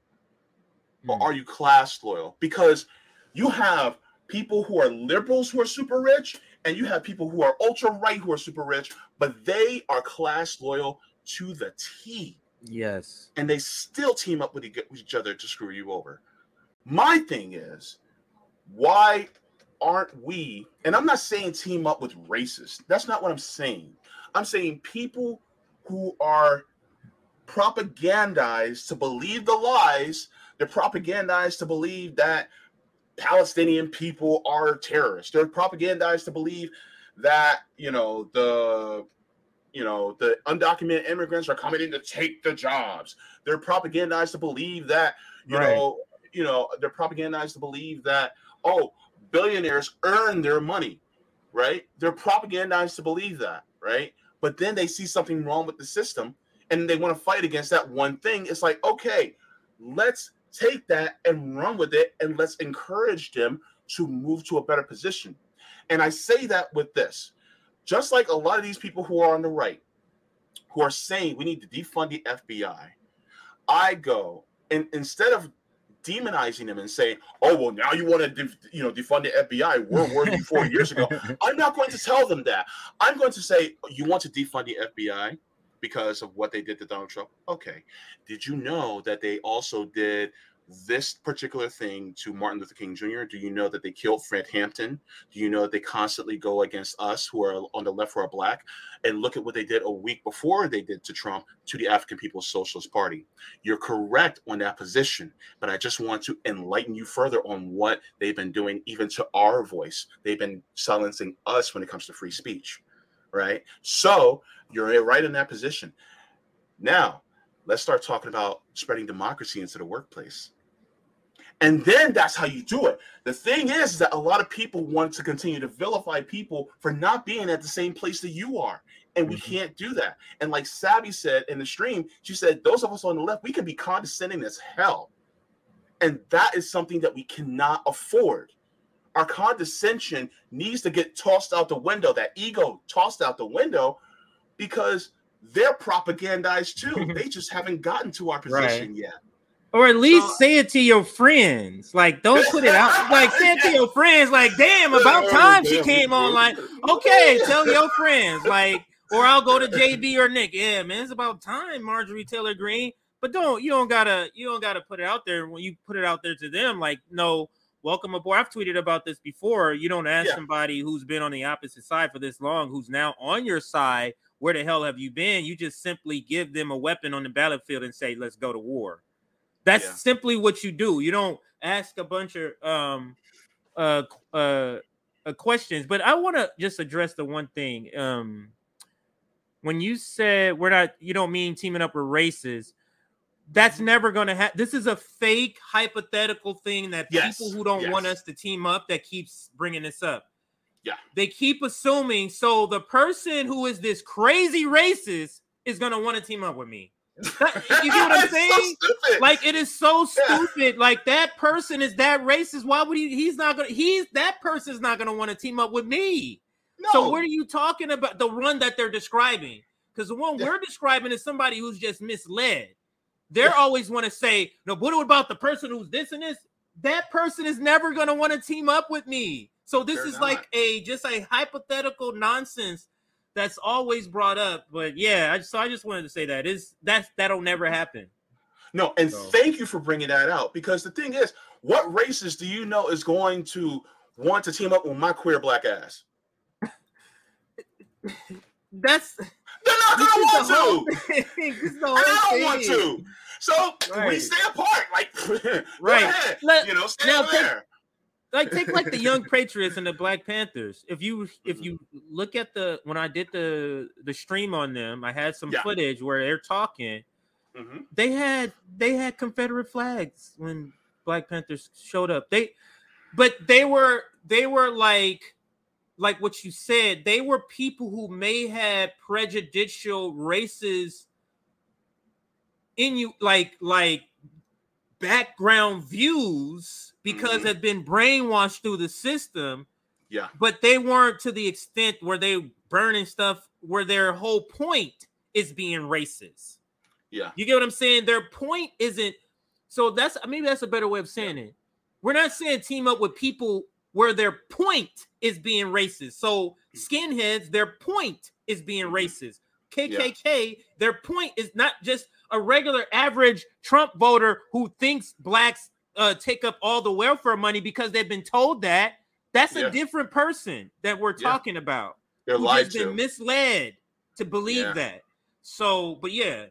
or hmm. are you class loyal? Because you have people who are liberals who are super rich and you have people who are ultra right who are super rich, but they are class loyal to the T. Yes. And they still team up with each other to screw you over. My thing is, why aren't we, and I'm not saying team up with racists. That's not what I'm saying. I'm saying people who are propagandized to believe the lies, they're propagandized to believe that Palestinian people are terrorists. They're propagandized to believe that, you know, the you know, the undocumented immigrants are coming in to take the jobs. They're propagandized to believe that, you right. know, you know, they're propagandized to believe that, oh, billionaires earn their money, right? They're propagandized to believe that, right? But then they see something wrong with the system and they want to fight against that one thing. It's like, okay, let's take that and run with it and let's encourage them to move to a better position. And I say that with this just like a lot of these people who are on the right who are saying we need to defund the FBI, I go and instead of demonizing them and saying, "Oh well, now you want to, def- you know, defund the FBI." We're working four years ago. I'm not going to tell them that. I'm going to say, "You want to defund the FBI because of what they did to Donald Trump?" Okay. Did you know that they also did this particular thing to Martin Luther King Jr.? Do you know that they killed Fred Hampton? Do you know that they constantly go against us who are on the left who are black? And look at what they did a week before they did to Trump to the African People's Socialist Party. You're correct on that position, but I just want to enlighten you further on what they've been doing, even to our voice. They've been silencing us when it comes to free speech right? So you're right in that position. Now, let's start talking about spreading democracy into the workplace. And then that's how you do it. The thing is, is that a lot of people want to continue to vilify people for not being at the same place that you are. And we mm-hmm. can't do that. And like Savvy said in the stream, she said, those of us on the left, we can be condescending as hell. And that is something that we cannot afford. Our condescension needs to get tossed out the window, that ego tossed out the window, because they're propagandized too. they just haven't gotten to our position right. yet. Or at least so, say it to your friends. Like, don't put it out. Like, say it to your friends. Like, damn, about oh, time she came on. Like, okay, tell your friends. Like, or I'll go to JB or Nick. Yeah, man, it's about time, Marjorie Taylor Greene. But don't you don't gotta you don't gotta put it out there when you put it out there to them. Like, no, welcome aboard. I've tweeted about this before. You don't ask yeah. somebody who's been on the opposite side for this long, who's now on your side. Where the hell have you been? You just simply give them a weapon on the battlefield and say, "Let's go to war." That's yeah. simply what you do. You don't ask a bunch of um uh uh, uh questions. But I want to just address the one thing. Um when you said we're not you don't mean teaming up with races, that's never going to happen. This is a fake hypothetical thing that yes. people who don't yes. want us to team up that keeps bringing this up. Yeah. They keep assuming so the person who is this crazy racist is going to want to team up with me you get what I'm saying? So like it is so stupid. Yeah. Like that person is that racist. Why would he? He's not gonna. He's that person is not gonna want to team up with me. No. So what are you talking about? The one that they're describing? Because the one yeah. we're describing is somebody who's just misled. They're yeah. always want to say, no, what about the person who's this and this? That person is never gonna want to team up with me. So this they're is not. like a just a hypothetical nonsense that's always brought up. But yeah, I, so I just wanted to say that is that that'll never happen. No, and so. thank you for bringing that out because the thing is, what races do you know is going to want to team up with my queer black ass? That's they're not gonna want to. and I don't want to. So right. we stay apart. Like right. Let, you know, stay now, there like take like the young patriots and the black panthers if you if you look at the when i did the the stream on them i had some yeah. footage where they're talking mm-hmm. they had they had confederate flags when black panthers showed up they but they were they were like like what you said they were people who may have prejudicial races in you like like background views because mm-hmm. had been brainwashed through the system. Yeah. But they weren't to the extent where they burning stuff where their whole point is being racist. Yeah. You get what I'm saying? Their point isn't so that's maybe that's a better way of saying yeah. it. We're not saying team up with people where their point is being racist. So mm. skinheads, their point is being mm-hmm. racist. KKK, yeah. their point is not just a regular average Trump voter who thinks blacks uh, take up all the welfare money because they've been told that. That's yeah. a different person that we're yeah. talking about. They're who has been misled to believe that. So, but yeah.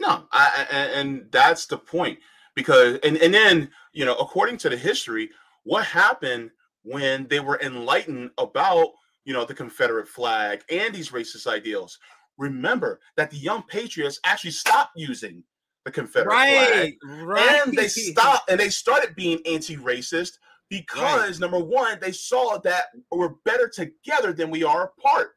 No, I, and that's the point because and and then you know according to the history, what happened when they were enlightened about you know the Confederate flag and these racist ideals? Remember that the young patriots actually stopped using the Confederate right, flag. Right. And they stopped and they started being anti-racist because right. number one, they saw that we're better together than we are apart.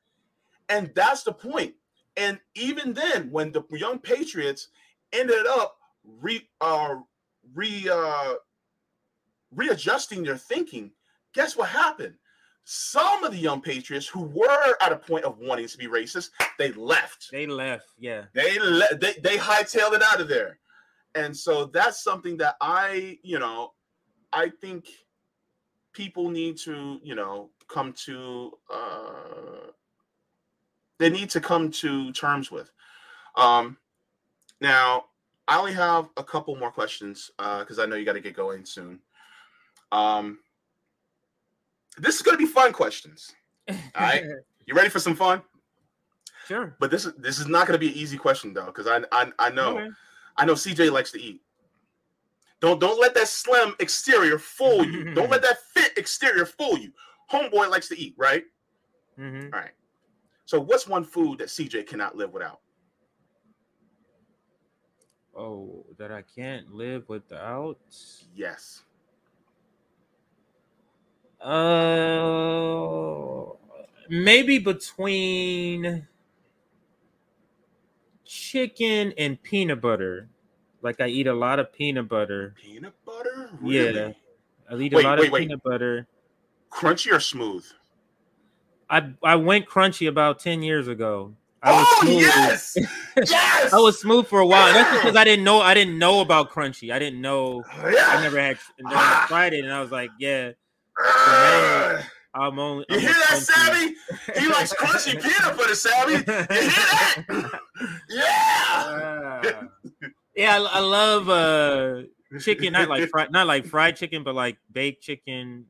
And that's the point. And even then, when the young patriots ended up re uh re uh readjusting their thinking, guess what happened? Some of the young patriots who were at a point of wanting to be racist, they left. They left, yeah. They le- they they hightailed it out of there, and so that's something that I, you know, I think people need to, you know, come to. uh They need to come to terms with. Um Now, I only have a couple more questions uh because uh, I know you got to get going soon. Um this is going to be fun questions. All right, you ready for some fun? Sure. But this is this is not going to be an easy question though, because I, I I know okay. I know CJ likes to eat. Don't don't let that slim exterior fool you. don't let that fit exterior fool you. Homeboy likes to eat, right? Mm-hmm. All right. So, what's one food that CJ cannot live without? Oh, that I can't live without? Yes. Uh, maybe between chicken and peanut butter. Like I eat a lot of peanut butter. Peanut butter? Really? Yeah. I eat wait, a lot wait, of wait. peanut butter. Crunchy or smooth? I I went crunchy about 10 years ago. I was oh smooth. yes, yes. I was smooth for a while. That's because I didn't know. I didn't know about crunchy. I didn't know. Yeah. I never had. Then tried it, and I was like, yeah. I'm only. You I'm hear that, Savvy? He likes crunchy peanut butter, Savvy. You hear that? yeah. Uh, yeah, I, I love uh chicken. Not like fried, not like fried chicken, but like baked chicken.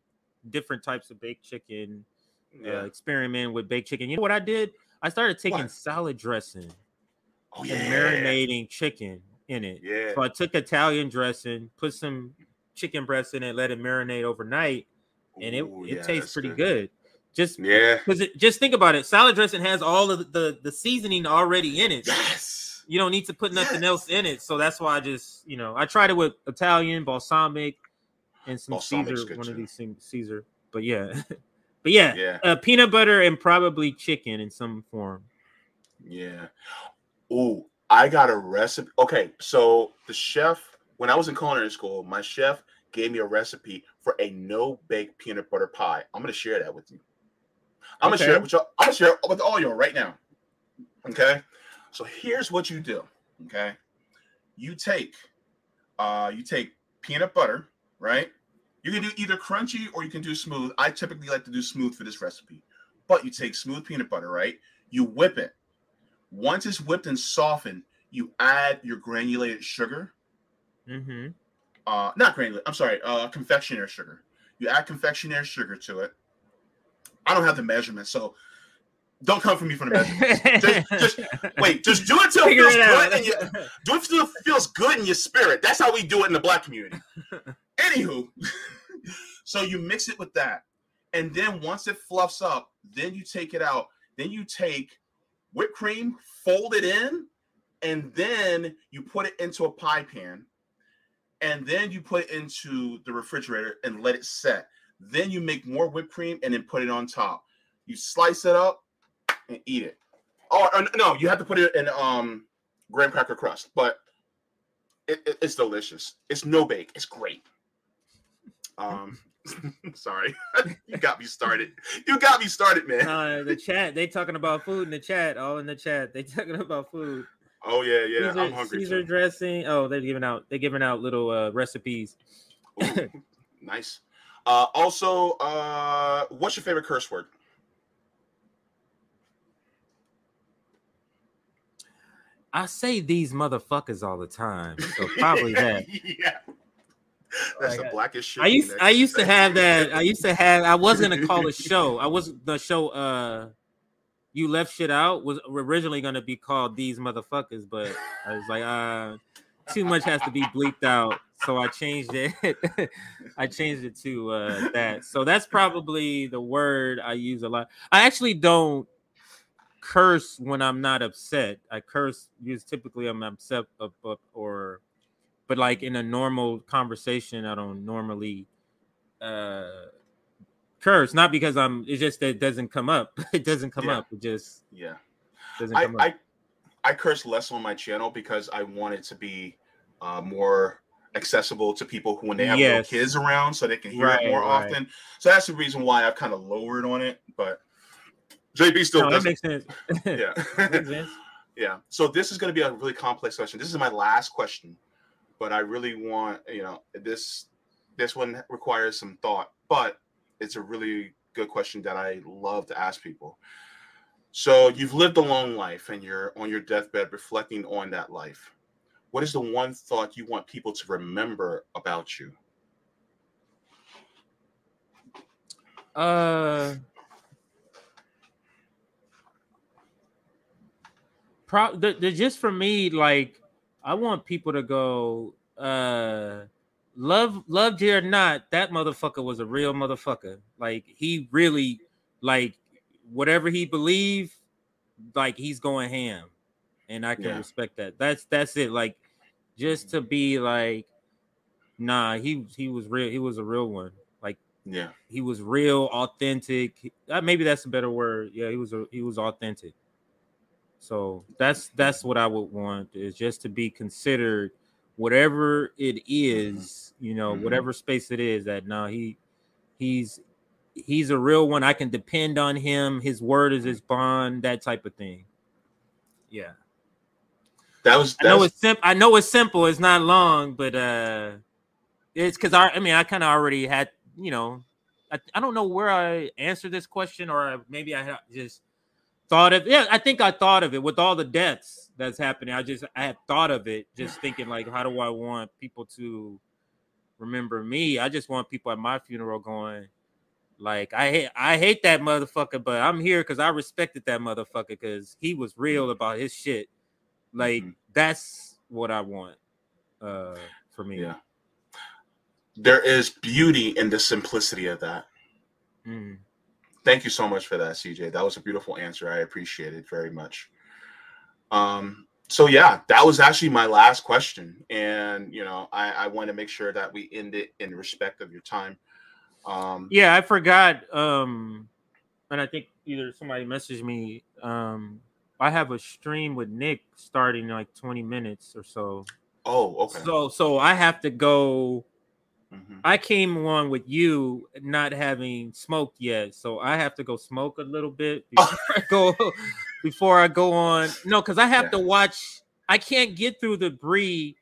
Different types of baked chicken. Uh, yeah. Uh, experiment with baked chicken. You know what I did? I started taking what? salad dressing oh, yeah. and marinating chicken in it. Yeah. So I took Italian dressing, put some chicken breast in it, let it marinate overnight, and it, Ooh, it yeah, tastes pretty good. good. Just yeah, because just think about it. Salad dressing has all of the, the, seasoning already in it. Yes. You don't need to put nothing yes. else in it. So that's why I just, you know, I tried it with Italian, balsamic, and some Balsamic's Caesar, one too. of these things, Caesar. But yeah. But yeah, yeah. Uh, peanut butter and probably chicken in some form. Yeah. Oh, I got a recipe. Okay, so the chef, when I was in culinary school, my chef gave me a recipe for a no bake peanut butter pie. I'm gonna share that with you. I'm okay. gonna share it with y'all. I'm gonna share it with all y'all right now. Okay. So here's what you do. Okay. You take uh you take peanut butter, right? You can do either crunchy or you can do smooth. I typically like to do smooth for this recipe. But you take smooth peanut butter, right? You whip it. Once it's whipped and softened, you add your granulated sugar. Mm-hmm. Uh, not granulated. I'm sorry. Uh, confectionery sugar. You add confectionery sugar to it. I don't have the measurement, so don't come for me for the measurement. just, just, wait. Just do it till it feels it good. In your, do it till it feels good in your spirit. That's how we do it in the black community. Anywho, so you mix it with that. And then once it fluffs up, then you take it out. Then you take whipped cream, fold it in, and then you put it into a pie pan. And then you put it into the refrigerator and let it set. Then you make more whipped cream and then put it on top. You slice it up and eat it. Oh no, you have to put it in um graham cracker crust, but it, it, it's delicious. It's no bake. It's great. Um, sorry, you got me started. You got me started, man. Uh, the chat, they talking about food in the chat. All in the chat, they talking about food. Oh yeah, yeah. Caesar, I'm hungry. Caesar too. dressing. Oh, they're giving out. They're giving out little uh, recipes. Ooh, nice. Uh, also, uh, what's your favorite curse word? I say these motherfuckers all the time, so probably that. yeah. That's like, the blackest shit. I used I used to have that. I used to have. I was gonna call a show. I was the show. Uh, you left shit out was originally gonna be called these motherfuckers, but I was like, uh, too much has to be bleeped out, so I changed it. I changed it to uh that. So that's probably the word I use a lot. I actually don't curse when I'm not upset. I curse because typically I'm upset or but like in a normal conversation, I don't normally uh curse. Not because I'm. It's just that it doesn't come up. it doesn't come yeah. up. It just yeah. Doesn't I, I I curse less on my channel because I want it to be uh, more accessible to people who when they have yes. little kids around, so they can hear right, it more right. often. So that's the reason why I've kind of lowered on it. But JB still no, doesn't. That makes sense. yeah. makes sense. yeah. So this is going to be a really complex question. This is my last question but I really want you know this this one requires some thought, but it's a really good question that I love to ask people. So you've lived a long life and you're on your deathbed reflecting on that life. What is the one thought you want people to remember about you? Uh pro the, the just for me like I want people to go, uh, love, loved you or not, that motherfucker was a real motherfucker. Like he really, like whatever he believed, like he's going ham, and I can Yeah. respect that. That's that's it. Like just to be like, nah, he he was real. He was a real one. Like Yeah. he was real, authentic. He- uh, maybe that's a better word. Yeah, he was a, he was authentic. So that's that's what I would want is just to be considered, whatever it is, you know, Mhm. whatever space it is. That now he he's he's a real one. I can depend on him. His word is his bond. That type of thing. Yeah, That was I know it's simple. I know it's simple. It's not long, but uh, it's because I. I mean, I kind of already had. You know, I, I don't know where I answered this question, or maybe I just thought of. Yeah, I think I thought of it with all the deaths that's happening. I just I had thought of it, just thinking like, how do I want people to remember me? I just want people at my funeral going. Like I hate I hate that motherfucker, but I'm here because I respected that motherfucker because he was real about his shit. Like Mhm. that's what I want uh for me. yeah. There is beauty in the simplicity of that. Mhm. Thank you so much for that, CJ. That was a beautiful answer. I appreciate it very much. Um, so yeah, that was actually my last question, and you know, I, I want to make sure that we end it in respect of your time. Um, Yeah, I forgot. Um, and I think either somebody messaged me. Um, I have a stream with Nick starting in like 20 minutes or so. Oh, okay. So so I have to go. Mhm. I came on with you not having smoked yet, so I have to go smoke a little bit before I go before I go on. No, because I have Yeah. to watch. I can't get through the Bree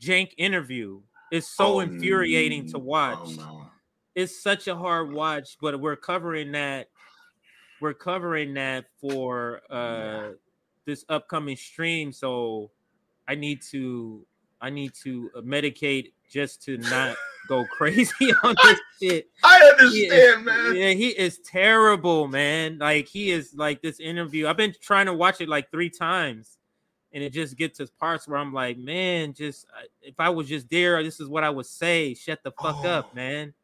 Cenk interview. It's so Oh, infuriating to watch. Oh, no. It's such a hard watch, but we're covering that. We're covering that for uh Yeah. this upcoming stream, so I need to I need to uh, medicate just to not go crazy on this shit. I understand, is- man. Yeah, he is terrible, man. Like he is like this interview. I've been trying to watch it like three times, and it just gets to parts where I'm like, man, just if I was just there, this is what I would say. Shut the fuck up, Oh. man.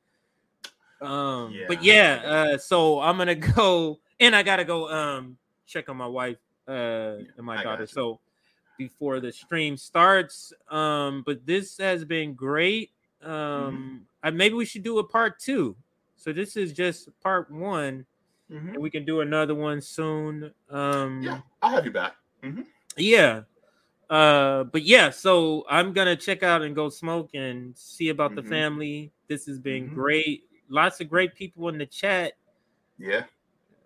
Um, but Yeah. yeah, uh, so I'm gonna go, and I gotta go um check on my wife uh and my I daughter. So before the stream starts, um, but this has been great. Mm-hmm. Um, I, maybe we should do a part two. So this is just part one, Mhm. and we can do another one soon. Um, Yeah, I'll have you back. yeah. Uh, but yeah, so I'm gonna check out and go smoke and see about the Mhm. family. This has been Mhm. great. Lots of great people in the chat. Yeah.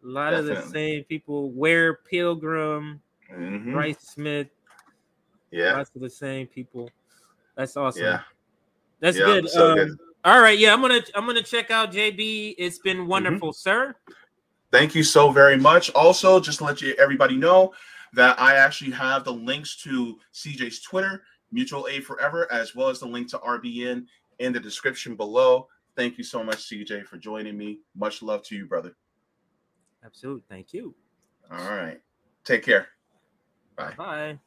A lot of the same people. Ware Pilgrim. Bryce Smith. Yeah. Lots of the same people. That's awesome. Yeah. That's Yeah, good. so Um, good. All right, yeah, I'm gonna I'm gonna check out JB. It's Mm-hmm. been wonderful, sir. Thank you so very much. Also, just to let you everybody know that I actually have the links to CJ's Twitter, Mutual Aid Forever, as well as the link to RBN in the description below. Thank you so much, CJ, for joining me. Much love to you, brother. Absolutely. Thank you. All right. Take care. Bye. Bye.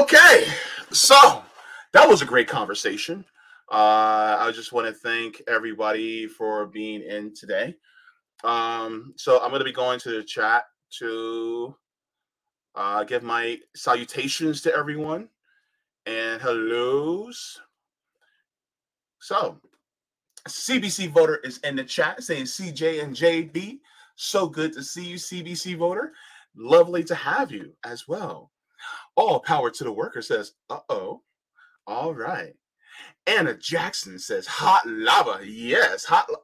Okay, so that was a great conversation. Uh, I just want to thank everybody for being in today. Um, so I'm going to be going to the chat to uh, give my salutations to everyone and hellos. So, CBC voter is in the chat saying CJ and JB. So good to see you, CBC voter. Lovely to have you as well. All power to the worker says, uh oh. All right. Anna Jackson says, hot lava. Yes, hot. la-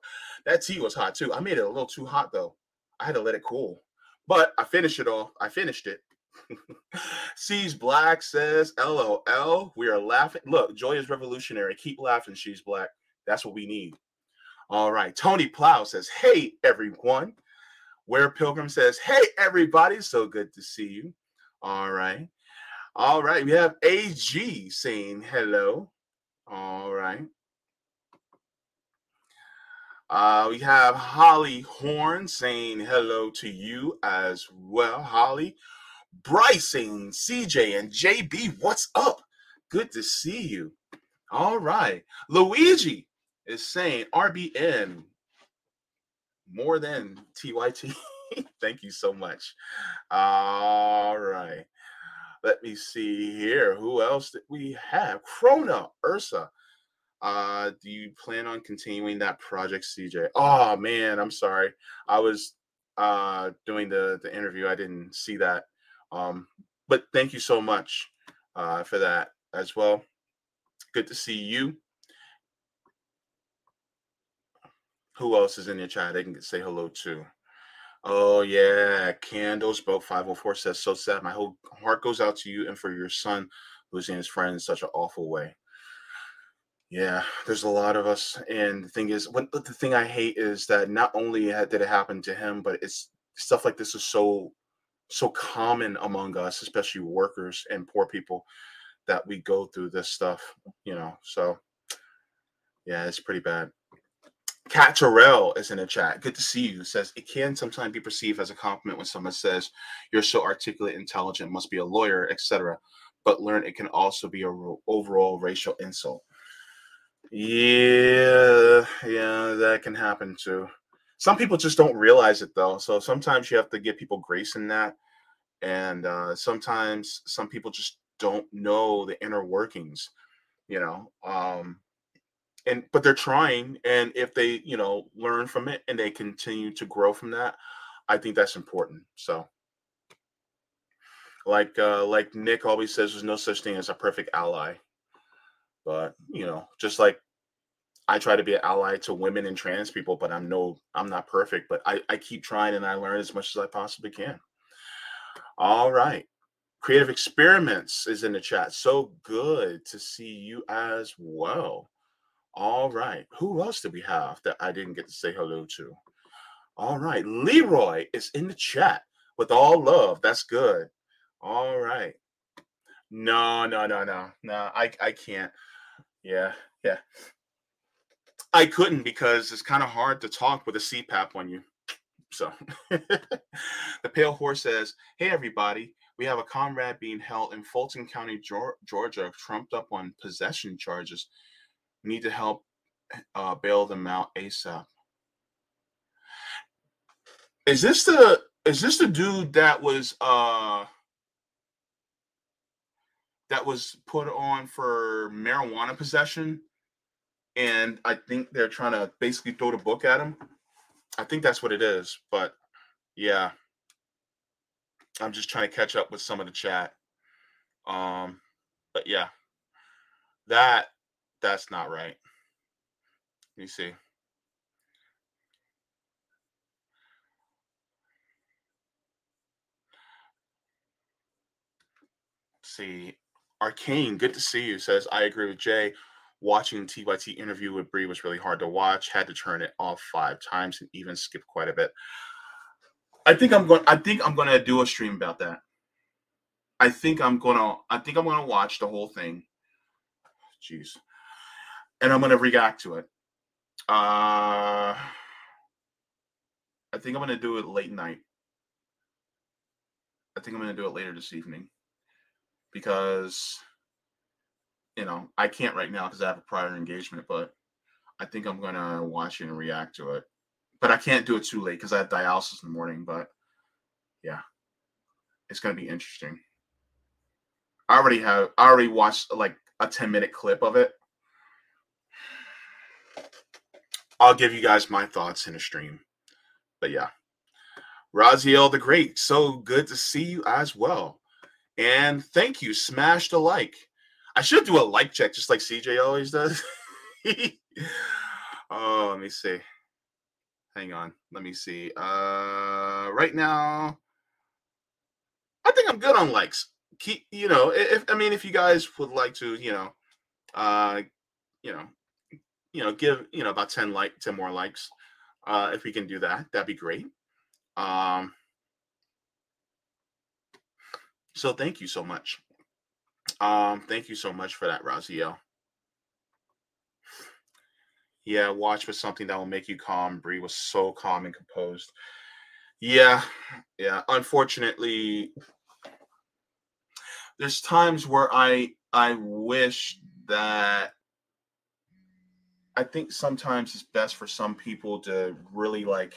That tea was hot too. I made it a little too hot though. I had to let it cool, but I finished it all. I finished it. Sees Black says, LOL. We are laughing. Look, joy is revolutionary. Keep laughing, She's Black. That's what we need. All right. Tony Plow says, Hey, everyone. Where Pilgrim says, Hey, everybody. So good to see you. All right. All right. We have AG saying hello. All right. Uh, we have Holly Horn saying hello to you as well. Holly. Bryce saying CJ and JB, what's up? Good to see you. All right. Luigi is saying RBN. More than TYT. Thank you so much. All right. Let me see here. Who else did we have? Krona, Ursa. Uh, do you plan on continuing that project, CJ? Oh man, I'm sorry. I was uh doing the the interview. I didn't see that. Um, but thank you so much uh for that as well. Good to see you. Who else is in your chat? They can say hello to. Oh yeah, candles. Boat five hundred four says so sad. My whole heart goes out to you and for your son losing his friend in such an awful way. Yeah, there's a lot of us, and the thing is, what the thing I hate is that not only did it happen to him, but it's stuff like this is so so common among us, especially workers and poor people, that we go through this stuff. You know, so yeah, it's pretty bad. Cat Terrell is in the chat. Good to see you. Says it can sometimes be perceived as a compliment when someone says you're so articulate, intelligent, must be a lawyer, etc. But learn it can also be a overall racial insult. Yeah, yeah, that can happen too. Some people just don't realize it though. So sometimes you have to give people grace in that, and uh, sometimes some people just don't know the inner workings. You know, um, and but they're trying and if they you know learn from it and they continue to grow from that i think that's important so. Like uh like nick always says there's no such thing as a perfect ally. But you know just like i try to be an ally to women and trans people but i'm no i'm not perfect but i i keep trying and i learn as much as i possibly can. All right. Creative experiments is in the chat. So good to see you as well all right. Who else do we have that I didn't get to say hello to? All right. Leroy is in the chat with all love. That's good. All right. No, no, no, no. No, I, I can't. Yeah, yeah. I couldn't because it's kind of hard to talk with a CPAP on you. So the pale horse says, Hey, everybody. We have a comrade being held in Fulton County, Georgia, trumped up on possession charges need to help uh, bail them out ASAP. Is this the is this the dude that was uh that was put on for marijuana possession? And I think they're trying to basically throw the book at him. I think that's what it is, but yeah. I'm just trying to catch up with some of the chat. Um, but yeah, that that's not right. Let see. See. Arcane, good to see you. Says I agree with Jay. Watching TYT interview with Brie was really hard to watch. Had to turn it off five times and even skip quite a bit. I think I'm going. I think I'm going to do a stream about that. I think I'm gonna. I think I'm gonna watch the whole thing. Jeez and I'm gonna react to it. Uh, I think I'm gonna do it late night. I think I'm gonna do it later this evening because you know I can't right now because I have a prior engagement, but I think I'm gonna watch it and react to it. But I can't do it too late because I have dialysis in the morning. But yeah, it's gonna be interesting. I already have I already watched like a 10 minute clip of it I'll give you guys my thoughts in a stream. But yeah, Raziel the Great, so good to see you as well. And thank you. Smash the like. I should do a like check just like CJ always does. oh, let me see. Hang on. Let me see. Uh right now, I think I'm good on likes. Keep you know, if I mean if you guys would like to, you know, uh you know, you know, give you know about 10 like 10 more likes. Uh, if we can do that, that'd be great. Um, so thank you so much. Um, thank you so much for that, Raziel. Yeah, watch for something that will make you calm. Brie was so calm and composed. Yeah, yeah. Unfortunately, there's times where I I wish that I think sometimes it's best for some people to really like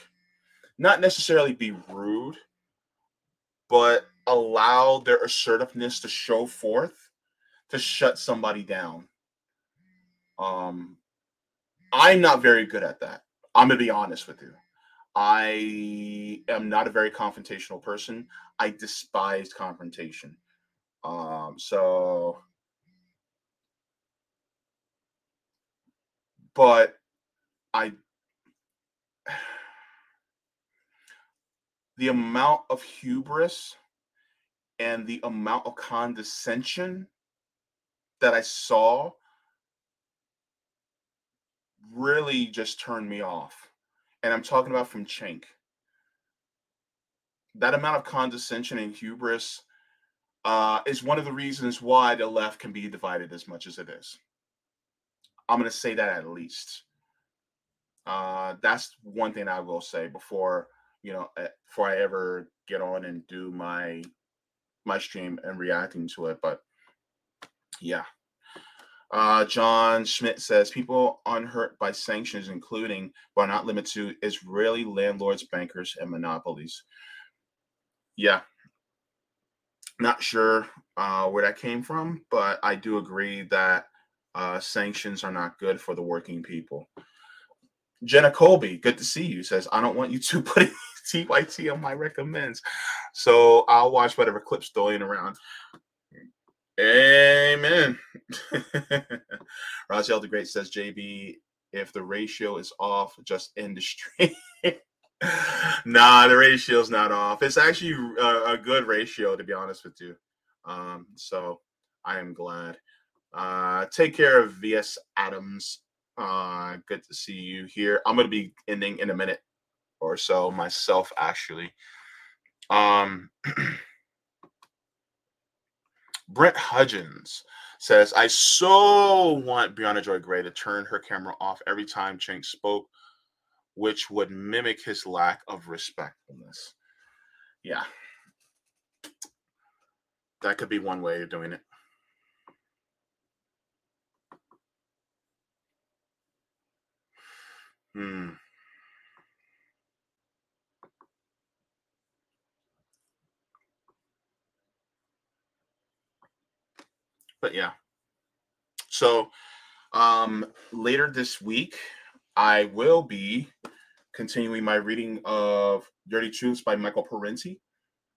not necessarily be rude, but allow their assertiveness to show forth to shut somebody down. Um, I'm not very good at that. I'm gonna be honest with you. I am not a very confrontational person. I despise confrontation. Um, so, but I, the amount of hubris and the amount of condescension that I saw really just turned me off. And I'm talking about from Cenk. That amount of condescension and hubris uh, is one of the reasons why the left can be divided as much as it is. I'm going to say that at least. Uh, that's one thing I will say before you know eh, before I ever get on and do my my stream and reacting to it. But yeah, uh, John Schmidt says people unhurt by sanctions, including but not limited to Israeli landlords, bankers, and monopolies. Yeah, not sure uh, where that came from, but I do agree that uh, sanctions are not good for the working people. Jenna Colby, good to see you. Says I don't want you to put TYT on my recommends, so I'll watch whatever clips throwing around. Amen. Raziel the Great says, JB, if the ratio is off, just stream. nah, the ratio's not off. It's actually a, a, good ratio, to be honest with you. Um, so I am glad. Uh, take care of VS Adams. Uh, good to see you here. I'm going to be ending in a minute or so myself, actually. Um, Brent Hudgens says, I so want Briahna Joy Gray to turn her camera off every time Cenk spoke, which would mimic his lack of respectfulness. Yeah. That could be one way of doing it. Hmm. but yeah. So um later this week, I will be continuing my reading of Dirty Truths by Michael Parenti.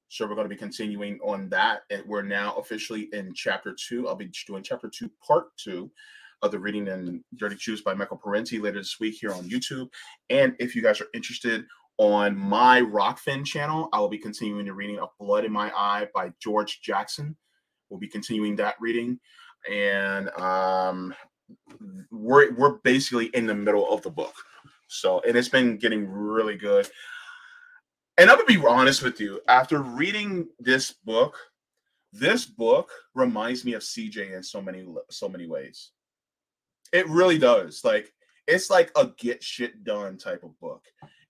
So we're going to be continuing on that. And we're now officially in chapter two. I'll be doing chapter two, part two of the reading and Dirty Truths by Michael Parenti later this week here on YouTube. And if you guys are interested on my Rokfin channel, I will be continuing the reading of Blood in My Eye by George Jackson. We'll be continuing that reading, and um, we're we're basically in the middle of the book. So, and it's been getting really good. And I'm gonna be honest with you. After reading this book, this book reminds me of CJ in so many so many ways. It really does. Like it's like a get shit done type of book.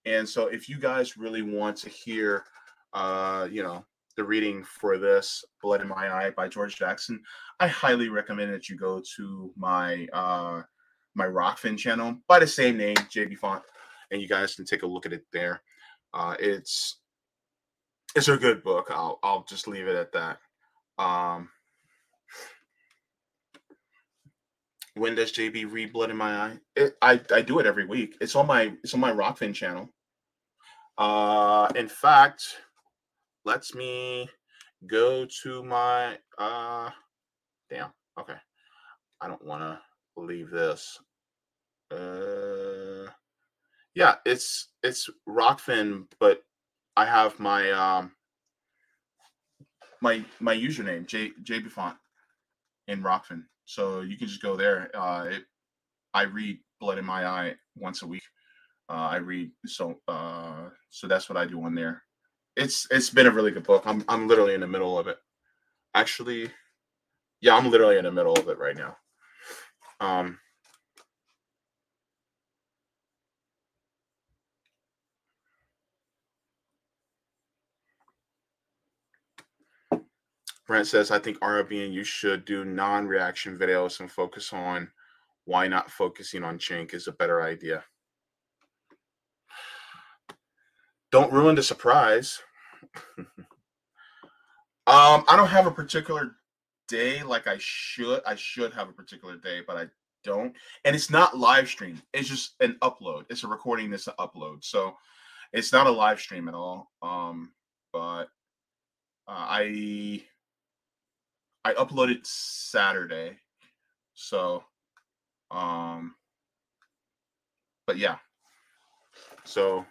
And so if you guys really want to hear uh, you know, the reading for this blood in my eye by george jackson i highly recommend that you go to my uh my rokfin channel by the same name Jaybefaunt and you guys can take a look at it there uh it's it's a good book i'll i'll just leave it at that um when does jb read blood in my eye? It, i i do it every week. It's on my it's on my rokfin channel. Uh in fact lets me go to my uh damn okay. I don't want to leave this. Uh yeah it's it's rokfin but i have my um my my username j Jaybefaunt in rokfin so you can just go there uh it, i read blood in my eye once a week uh i read so uh so that's what i do on there it's it's been a really good book. I'm I'm literally in the middle of it. Actually, yeah, I'm literally in the middle of it right now. Um Brent says, I think and you should do non-reaction videos and focus on why not focusing on Cenk is a better idea. don't ruin the surprise. um, I don't have a particular day like I should. I should have a particular day, but I don't. And it's not live stream. It's just an upload. It's a recording. It's an upload. So it's not a live stream at all. Um, but uh, I I uploaded Saturday. So um but yeah. So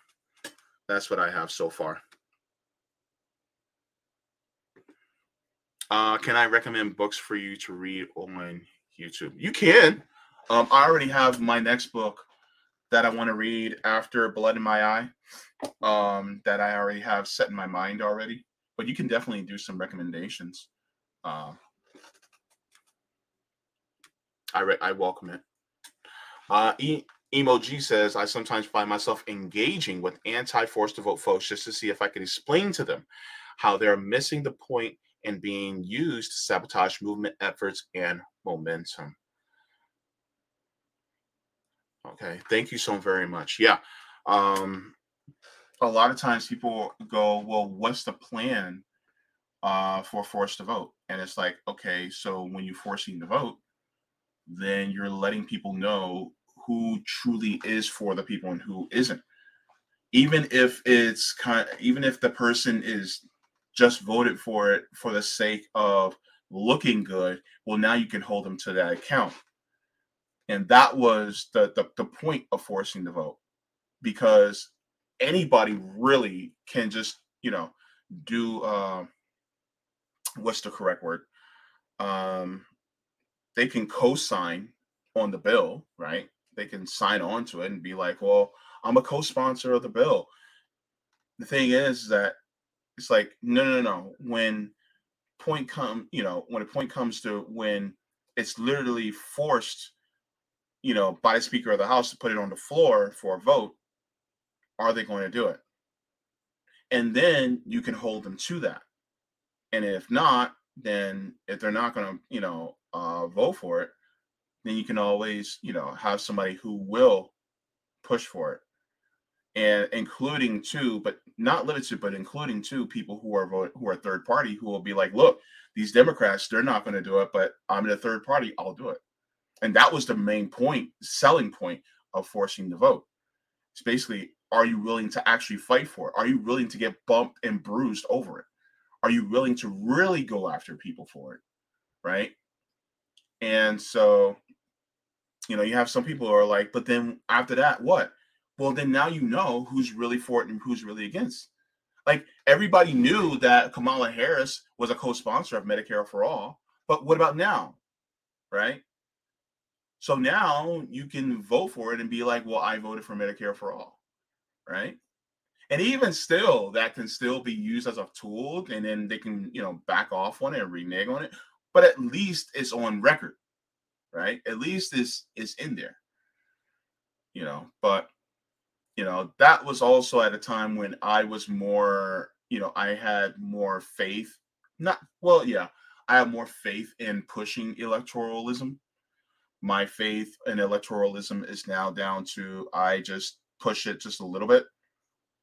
that's what I have so far. Uh, can I recommend books for you to read on YouTube? You can. Um, I already have my next book that I want to read after Blood in My Eye. Um, that I already have set in my mind already. But you can definitely do some recommendations. Uh, I re- I welcome it. Uh, e- Emoji says, I sometimes find myself engaging with anti force to vote folks just to see if I can explain to them how they're missing the point and being used to sabotage movement efforts and momentum. Okay, thank you so very much. Yeah. Um, a lot of times people go, Well, what's the plan uh, for force to vote? And it's like, okay, so when you're forcing the vote, then you're letting people know who truly is for the people and who isn't. Even if it's kind of, even if the person is just voted for it for the sake of looking good, well, now you can hold them to that account. And that was the, the, the point of forcing the vote because anybody really can just, you know, do uh, what's the correct word? Um, they can co-sign on the bill, right? They can sign on to it and be like, "Well, I'm a co-sponsor of the bill." The thing is that it's like, no, no, no. When point come, you know, when a point comes to when it's literally forced, you know, by the Speaker of the House to put it on the floor for a vote, are they going to do it? And then you can hold them to that. And if not, then if they're not going to, you know, uh, vote for it, then you can always, you know, have somebody who will push for it. And including too, but not limited, but including too people who are vote, who are third party who will be like, look, these Democrats, they're not going to do it, but I'm in a third party, I'll do it. And that was the main point, selling point of forcing the vote. It's basically, are you willing to actually fight for it? Are you willing to get bumped and bruised over it? Are you willing to really go after people for it? Right. And so, you know, you have some people who are like, but then after that, what? Well, then now you know who's really for it and who's really against. Like everybody knew that Kamala Harris was a co-sponsor of Medicare for all, but what about now? Right? So now you can vote for it and be like, well, I voted for Medicare for all. Right? And even still, that can still be used as a tool, and then they can, you know, back off on it and renege on it but at least it's on record, right? At least it's it's in there, you know. But you know that was also at a time when I was more, you know, I had more faith. Not well, yeah, I have more faith in pushing electoralism. My faith in electoralism is now down to I just push it just a little bit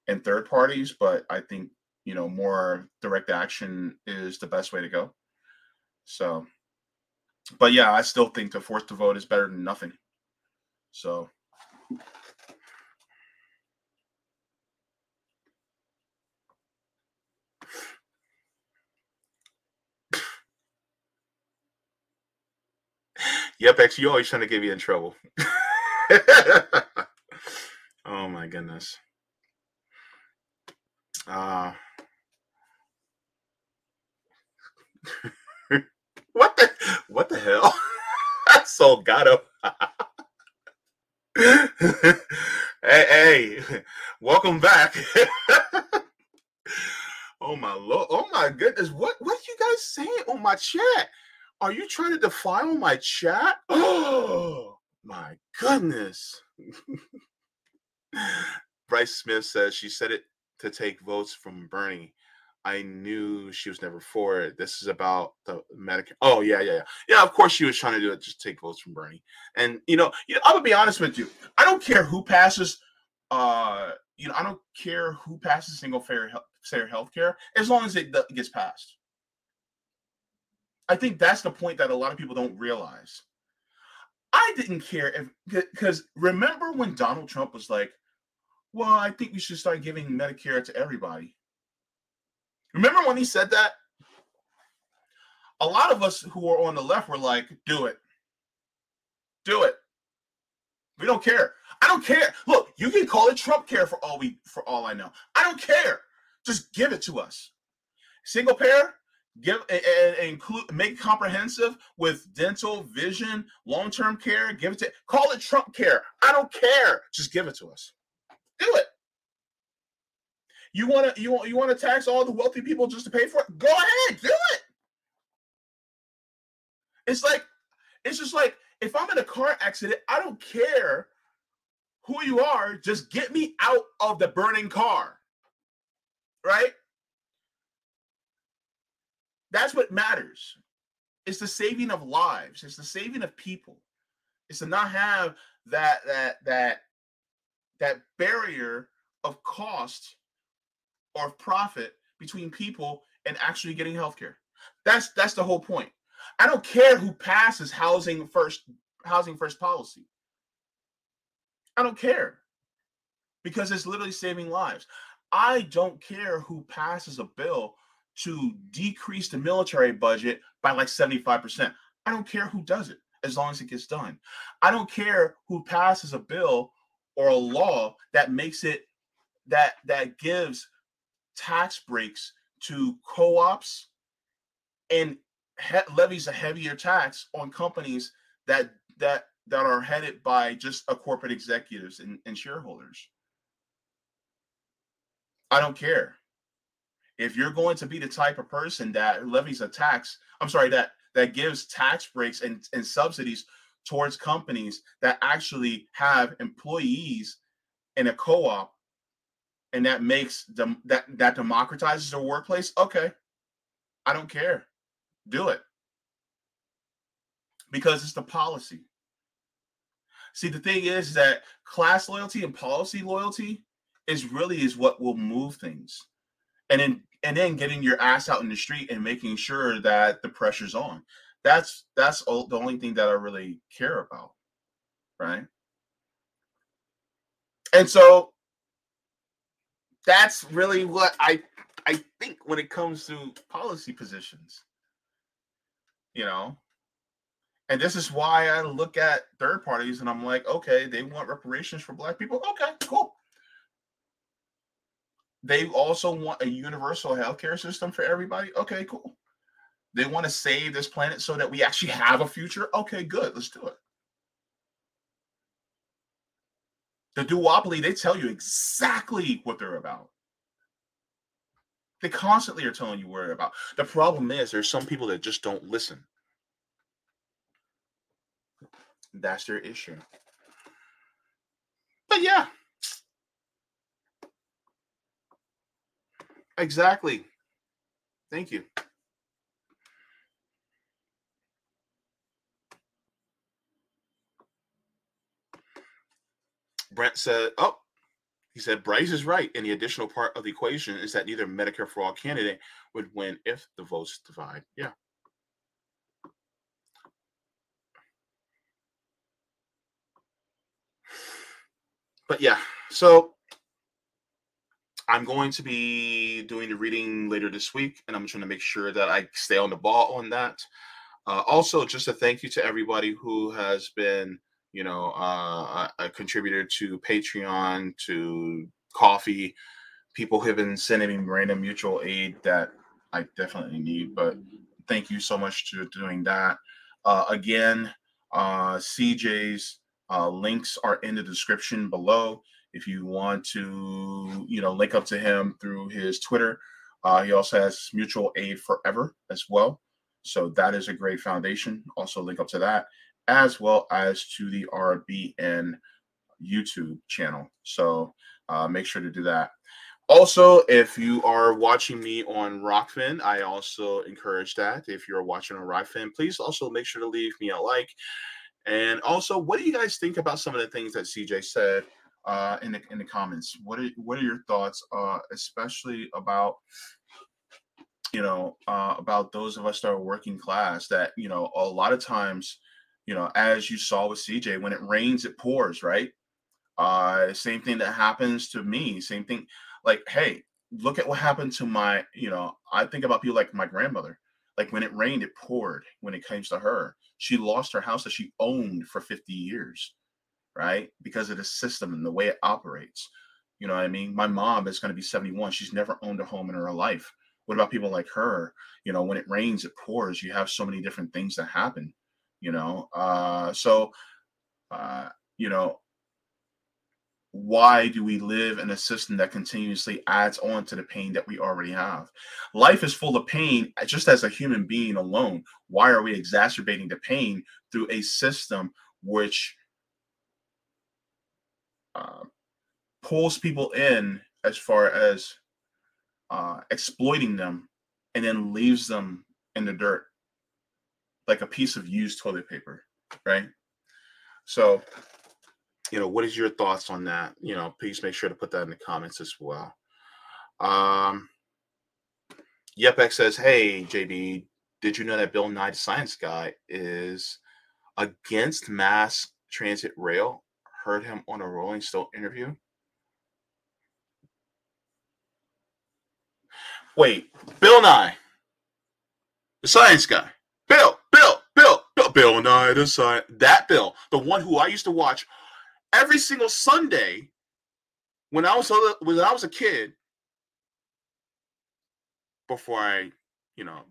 in third parties, but I think you know more direct action is the best way to go. So, but yeah, I still think the force to vote is better than nothing. So. Yep, X, you always trying to get me in trouble. oh my goodness. Uh What the what the hell? so got him. hey, hey, welcome back. oh my lord, oh my goodness. What what are you guys saying on my chat? Are you trying to defile my chat? Oh my goodness. Bryce Smith says she said it to take votes from Bernie. I knew she was never for it. This is about the Medicare. Oh yeah, yeah, yeah. Yeah, of course she was trying to do it, just take votes from Bernie. And you know, I'm gonna be honest with you. I don't care who passes uh you know, I don't care who passes single fair fair health care as long as it gets passed. I think that's the point that a lot of people don't realize. I didn't care if because remember when Donald Trump was like, "Well, I think we should start giving Medicare to everybody." Remember when he said that? A lot of us who are on the left were like, "Do it, do it." We don't care. I don't care. Look, you can call it Trump care for all we for all I know. I don't care. Just give it to us. Single payer, give and, include make comprehensive with dental, vision, long-term care. Give it to call it Trump care. I don't care. Just give it to us. Do it. You want to you want you want to tax all the wealthy people just to pay for it? Go ahead, do it. It's like it's just like if I'm in a car accident, I don't care who you are, just get me out of the burning car. Right? That's what matters. It's the saving of lives. It's the saving of people. It's to not have that that that that barrier of cost or of profit between people and actually getting healthcare. That's that's the whole point. I don't care who passes housing first housing first policy. I don't care because it's literally saving lives. I don't care who passes a bill to decrease the military budget by like 75%. I don't care who does it as long as it gets done. I don't care who passes a bill or a law that makes it that that gives tax breaks to co-ops and he- levies a heavier tax on companies that that that are headed by just a corporate executives and, and shareholders. I don't care. If you're going to be the type of person that levies a tax, I'm sorry, that that gives tax breaks and, and subsidies towards companies that actually have employees in a co-op and that makes them that that democratizes their workplace okay. I don't care. Do it. Because it's the policy. See the thing is that class loyalty and policy loyalty is really is what will move things. And then and then getting your ass out in the street and making sure that the pressure's on that's that's the only thing that i really care about right and so that's really what i i think when it comes to policy positions you know and this is why i look at third parties and i'm like okay they want reparations for black people okay cool they also want a universal healthcare system for everybody. Okay, cool. They want to save this planet so that we actually have a future. Okay, good. Let's do it. The duopoly, they tell you exactly what they're about. They constantly are telling you what they're about. The problem is there's some people that just don't listen. That's their issue. But yeah, Exactly. Thank you. Brent said, Oh, he said, Bryce is right. And the additional part of the equation is that neither Medicare for all candidate would win if the votes divide. Yeah. But yeah, so I'm going to be doing the reading later this week, and I'm trying to make sure that I stay on the ball on that. Uh, also, just a thank you to everybody who has been, you know, uh, a contributor to Patreon, to Ko-fi. People have been sending me random mutual aid that I definitely need, but thank you so much for doing that. Uh, again, uh, CJ's uh, links are in the description below if you want to, you know, link up to him through his Twitter, uh, he also has Mutual Aid Forever as well. So that is a great foundation. Also link up to that, as well as to the RBN YouTube channel. So uh, make sure to do that. Also, if you are watching me on Rokfin, I also encourage that. If you're watching on Rokfin, please also make sure to leave me a like. And also, what do you guys think about some of the things that CJ said uh, in the in the comments. What are what are your thoughts, uh, especially about you know uh, about those of us that are working class? That you know a lot of times, you know, as you saw with CJ, when it rains, it pours, right? Uh, same thing that happens to me. Same thing. Like, hey, look at what happened to my. You know, I think about people like my grandmother. Like when it rained, it poured. When it comes to her, she lost her house that she owned for 50 years right? Because of the system and the way it operates. You know what I mean? My mom is going to be 71. She's never owned a home in her life. What about people like her? You know, when it rains, it pours. You have so many different things that happen, you know? Uh, so, uh, you know, why do we live in a system that continuously adds on to the pain that we already have? Life is full of pain just as a human being alone. Why are we exacerbating the pain through a system which uh, pulls people in as far as uh, exploiting them and then leaves them in the dirt like a piece of used toilet paper, right? So, you know, what is your thoughts on that? You know, please make sure to put that in the comments as well. Um, Yepek says, "Hey JB, did you know that Bill Nye the Science Guy is against mass transit rail heard him on a Rolling Stone interview. Wait, Bill Nye, the science guy. Bill, Bill, Bill, Bill, Bill Nye, the science. That Bill, the one who I used to watch every single Sunday when I was a, when I was a kid. Before I, you know,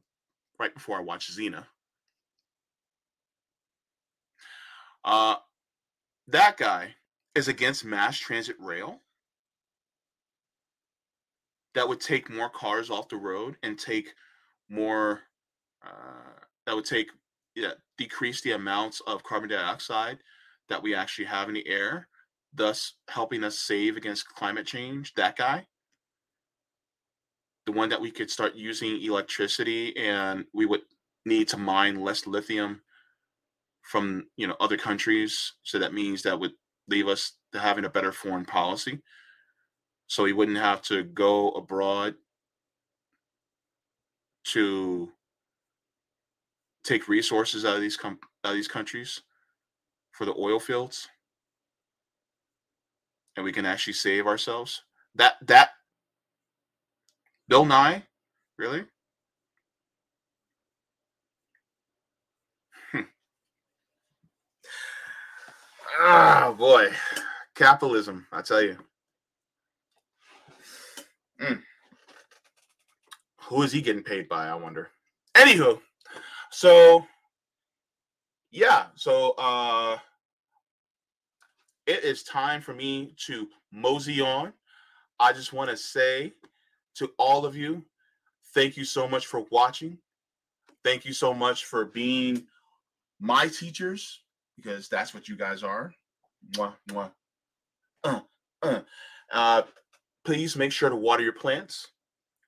right before I watched Xena. Uh, that guy is against mass transit rail that would take more cars off the road and take more uh, that would take yeah, decrease the amounts of carbon dioxide that we actually have in the air thus helping us save against climate change that guy. The one that we could start using electricity and we would need to mine less lithium from you know other countries. So that means that would leave us to having a better foreign policy. So we wouldn't have to go abroad to take resources out of these com- out of these countries for the oil fields and we can actually save ourselves that that bill nye really Ah, boy. Capitalism, I tell you. Mm. Who is he getting paid by? I wonder. Anywho, so yeah, so uh it is time for me to mosey on. I just want to say to all of you, thank you so much for watching. Thank you so much for being my teachers because that's what you guys are. Mwah, mwah. Uh, uh. Uh, please make sure to water your plants,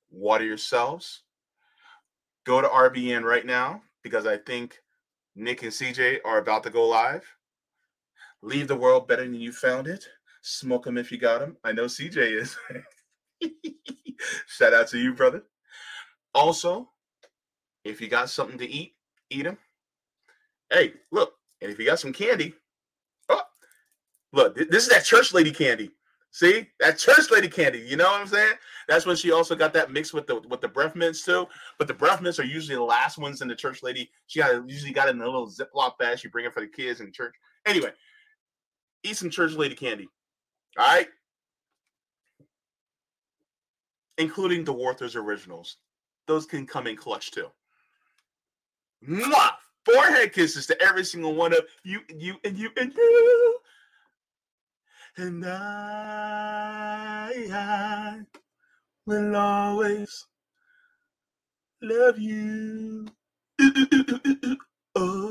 water yourselves. Go to RBN right now because I think Nick and CJ are about to go live. Leave the world better than you found it. Smoke them if you got them. I know CJ is. Shout out to you, brother. Also, if you got something to eat, eat them. Hey, look, and if you got some candy, oh, look, this is that church lady candy. See that church lady candy. You know what I'm saying? That's when she also got that mixed with the with the breath mints too. But the breath mints are usually the last ones in the church lady. She got usually got it in a little Ziploc bag. She bring it for the kids in church. Anyway, eat some church lady candy. All right, including the Werther's originals. Those can come in clutch too. Mwah! forehead kisses to every single one of you you and you and you. And I, I will always love you. Oh.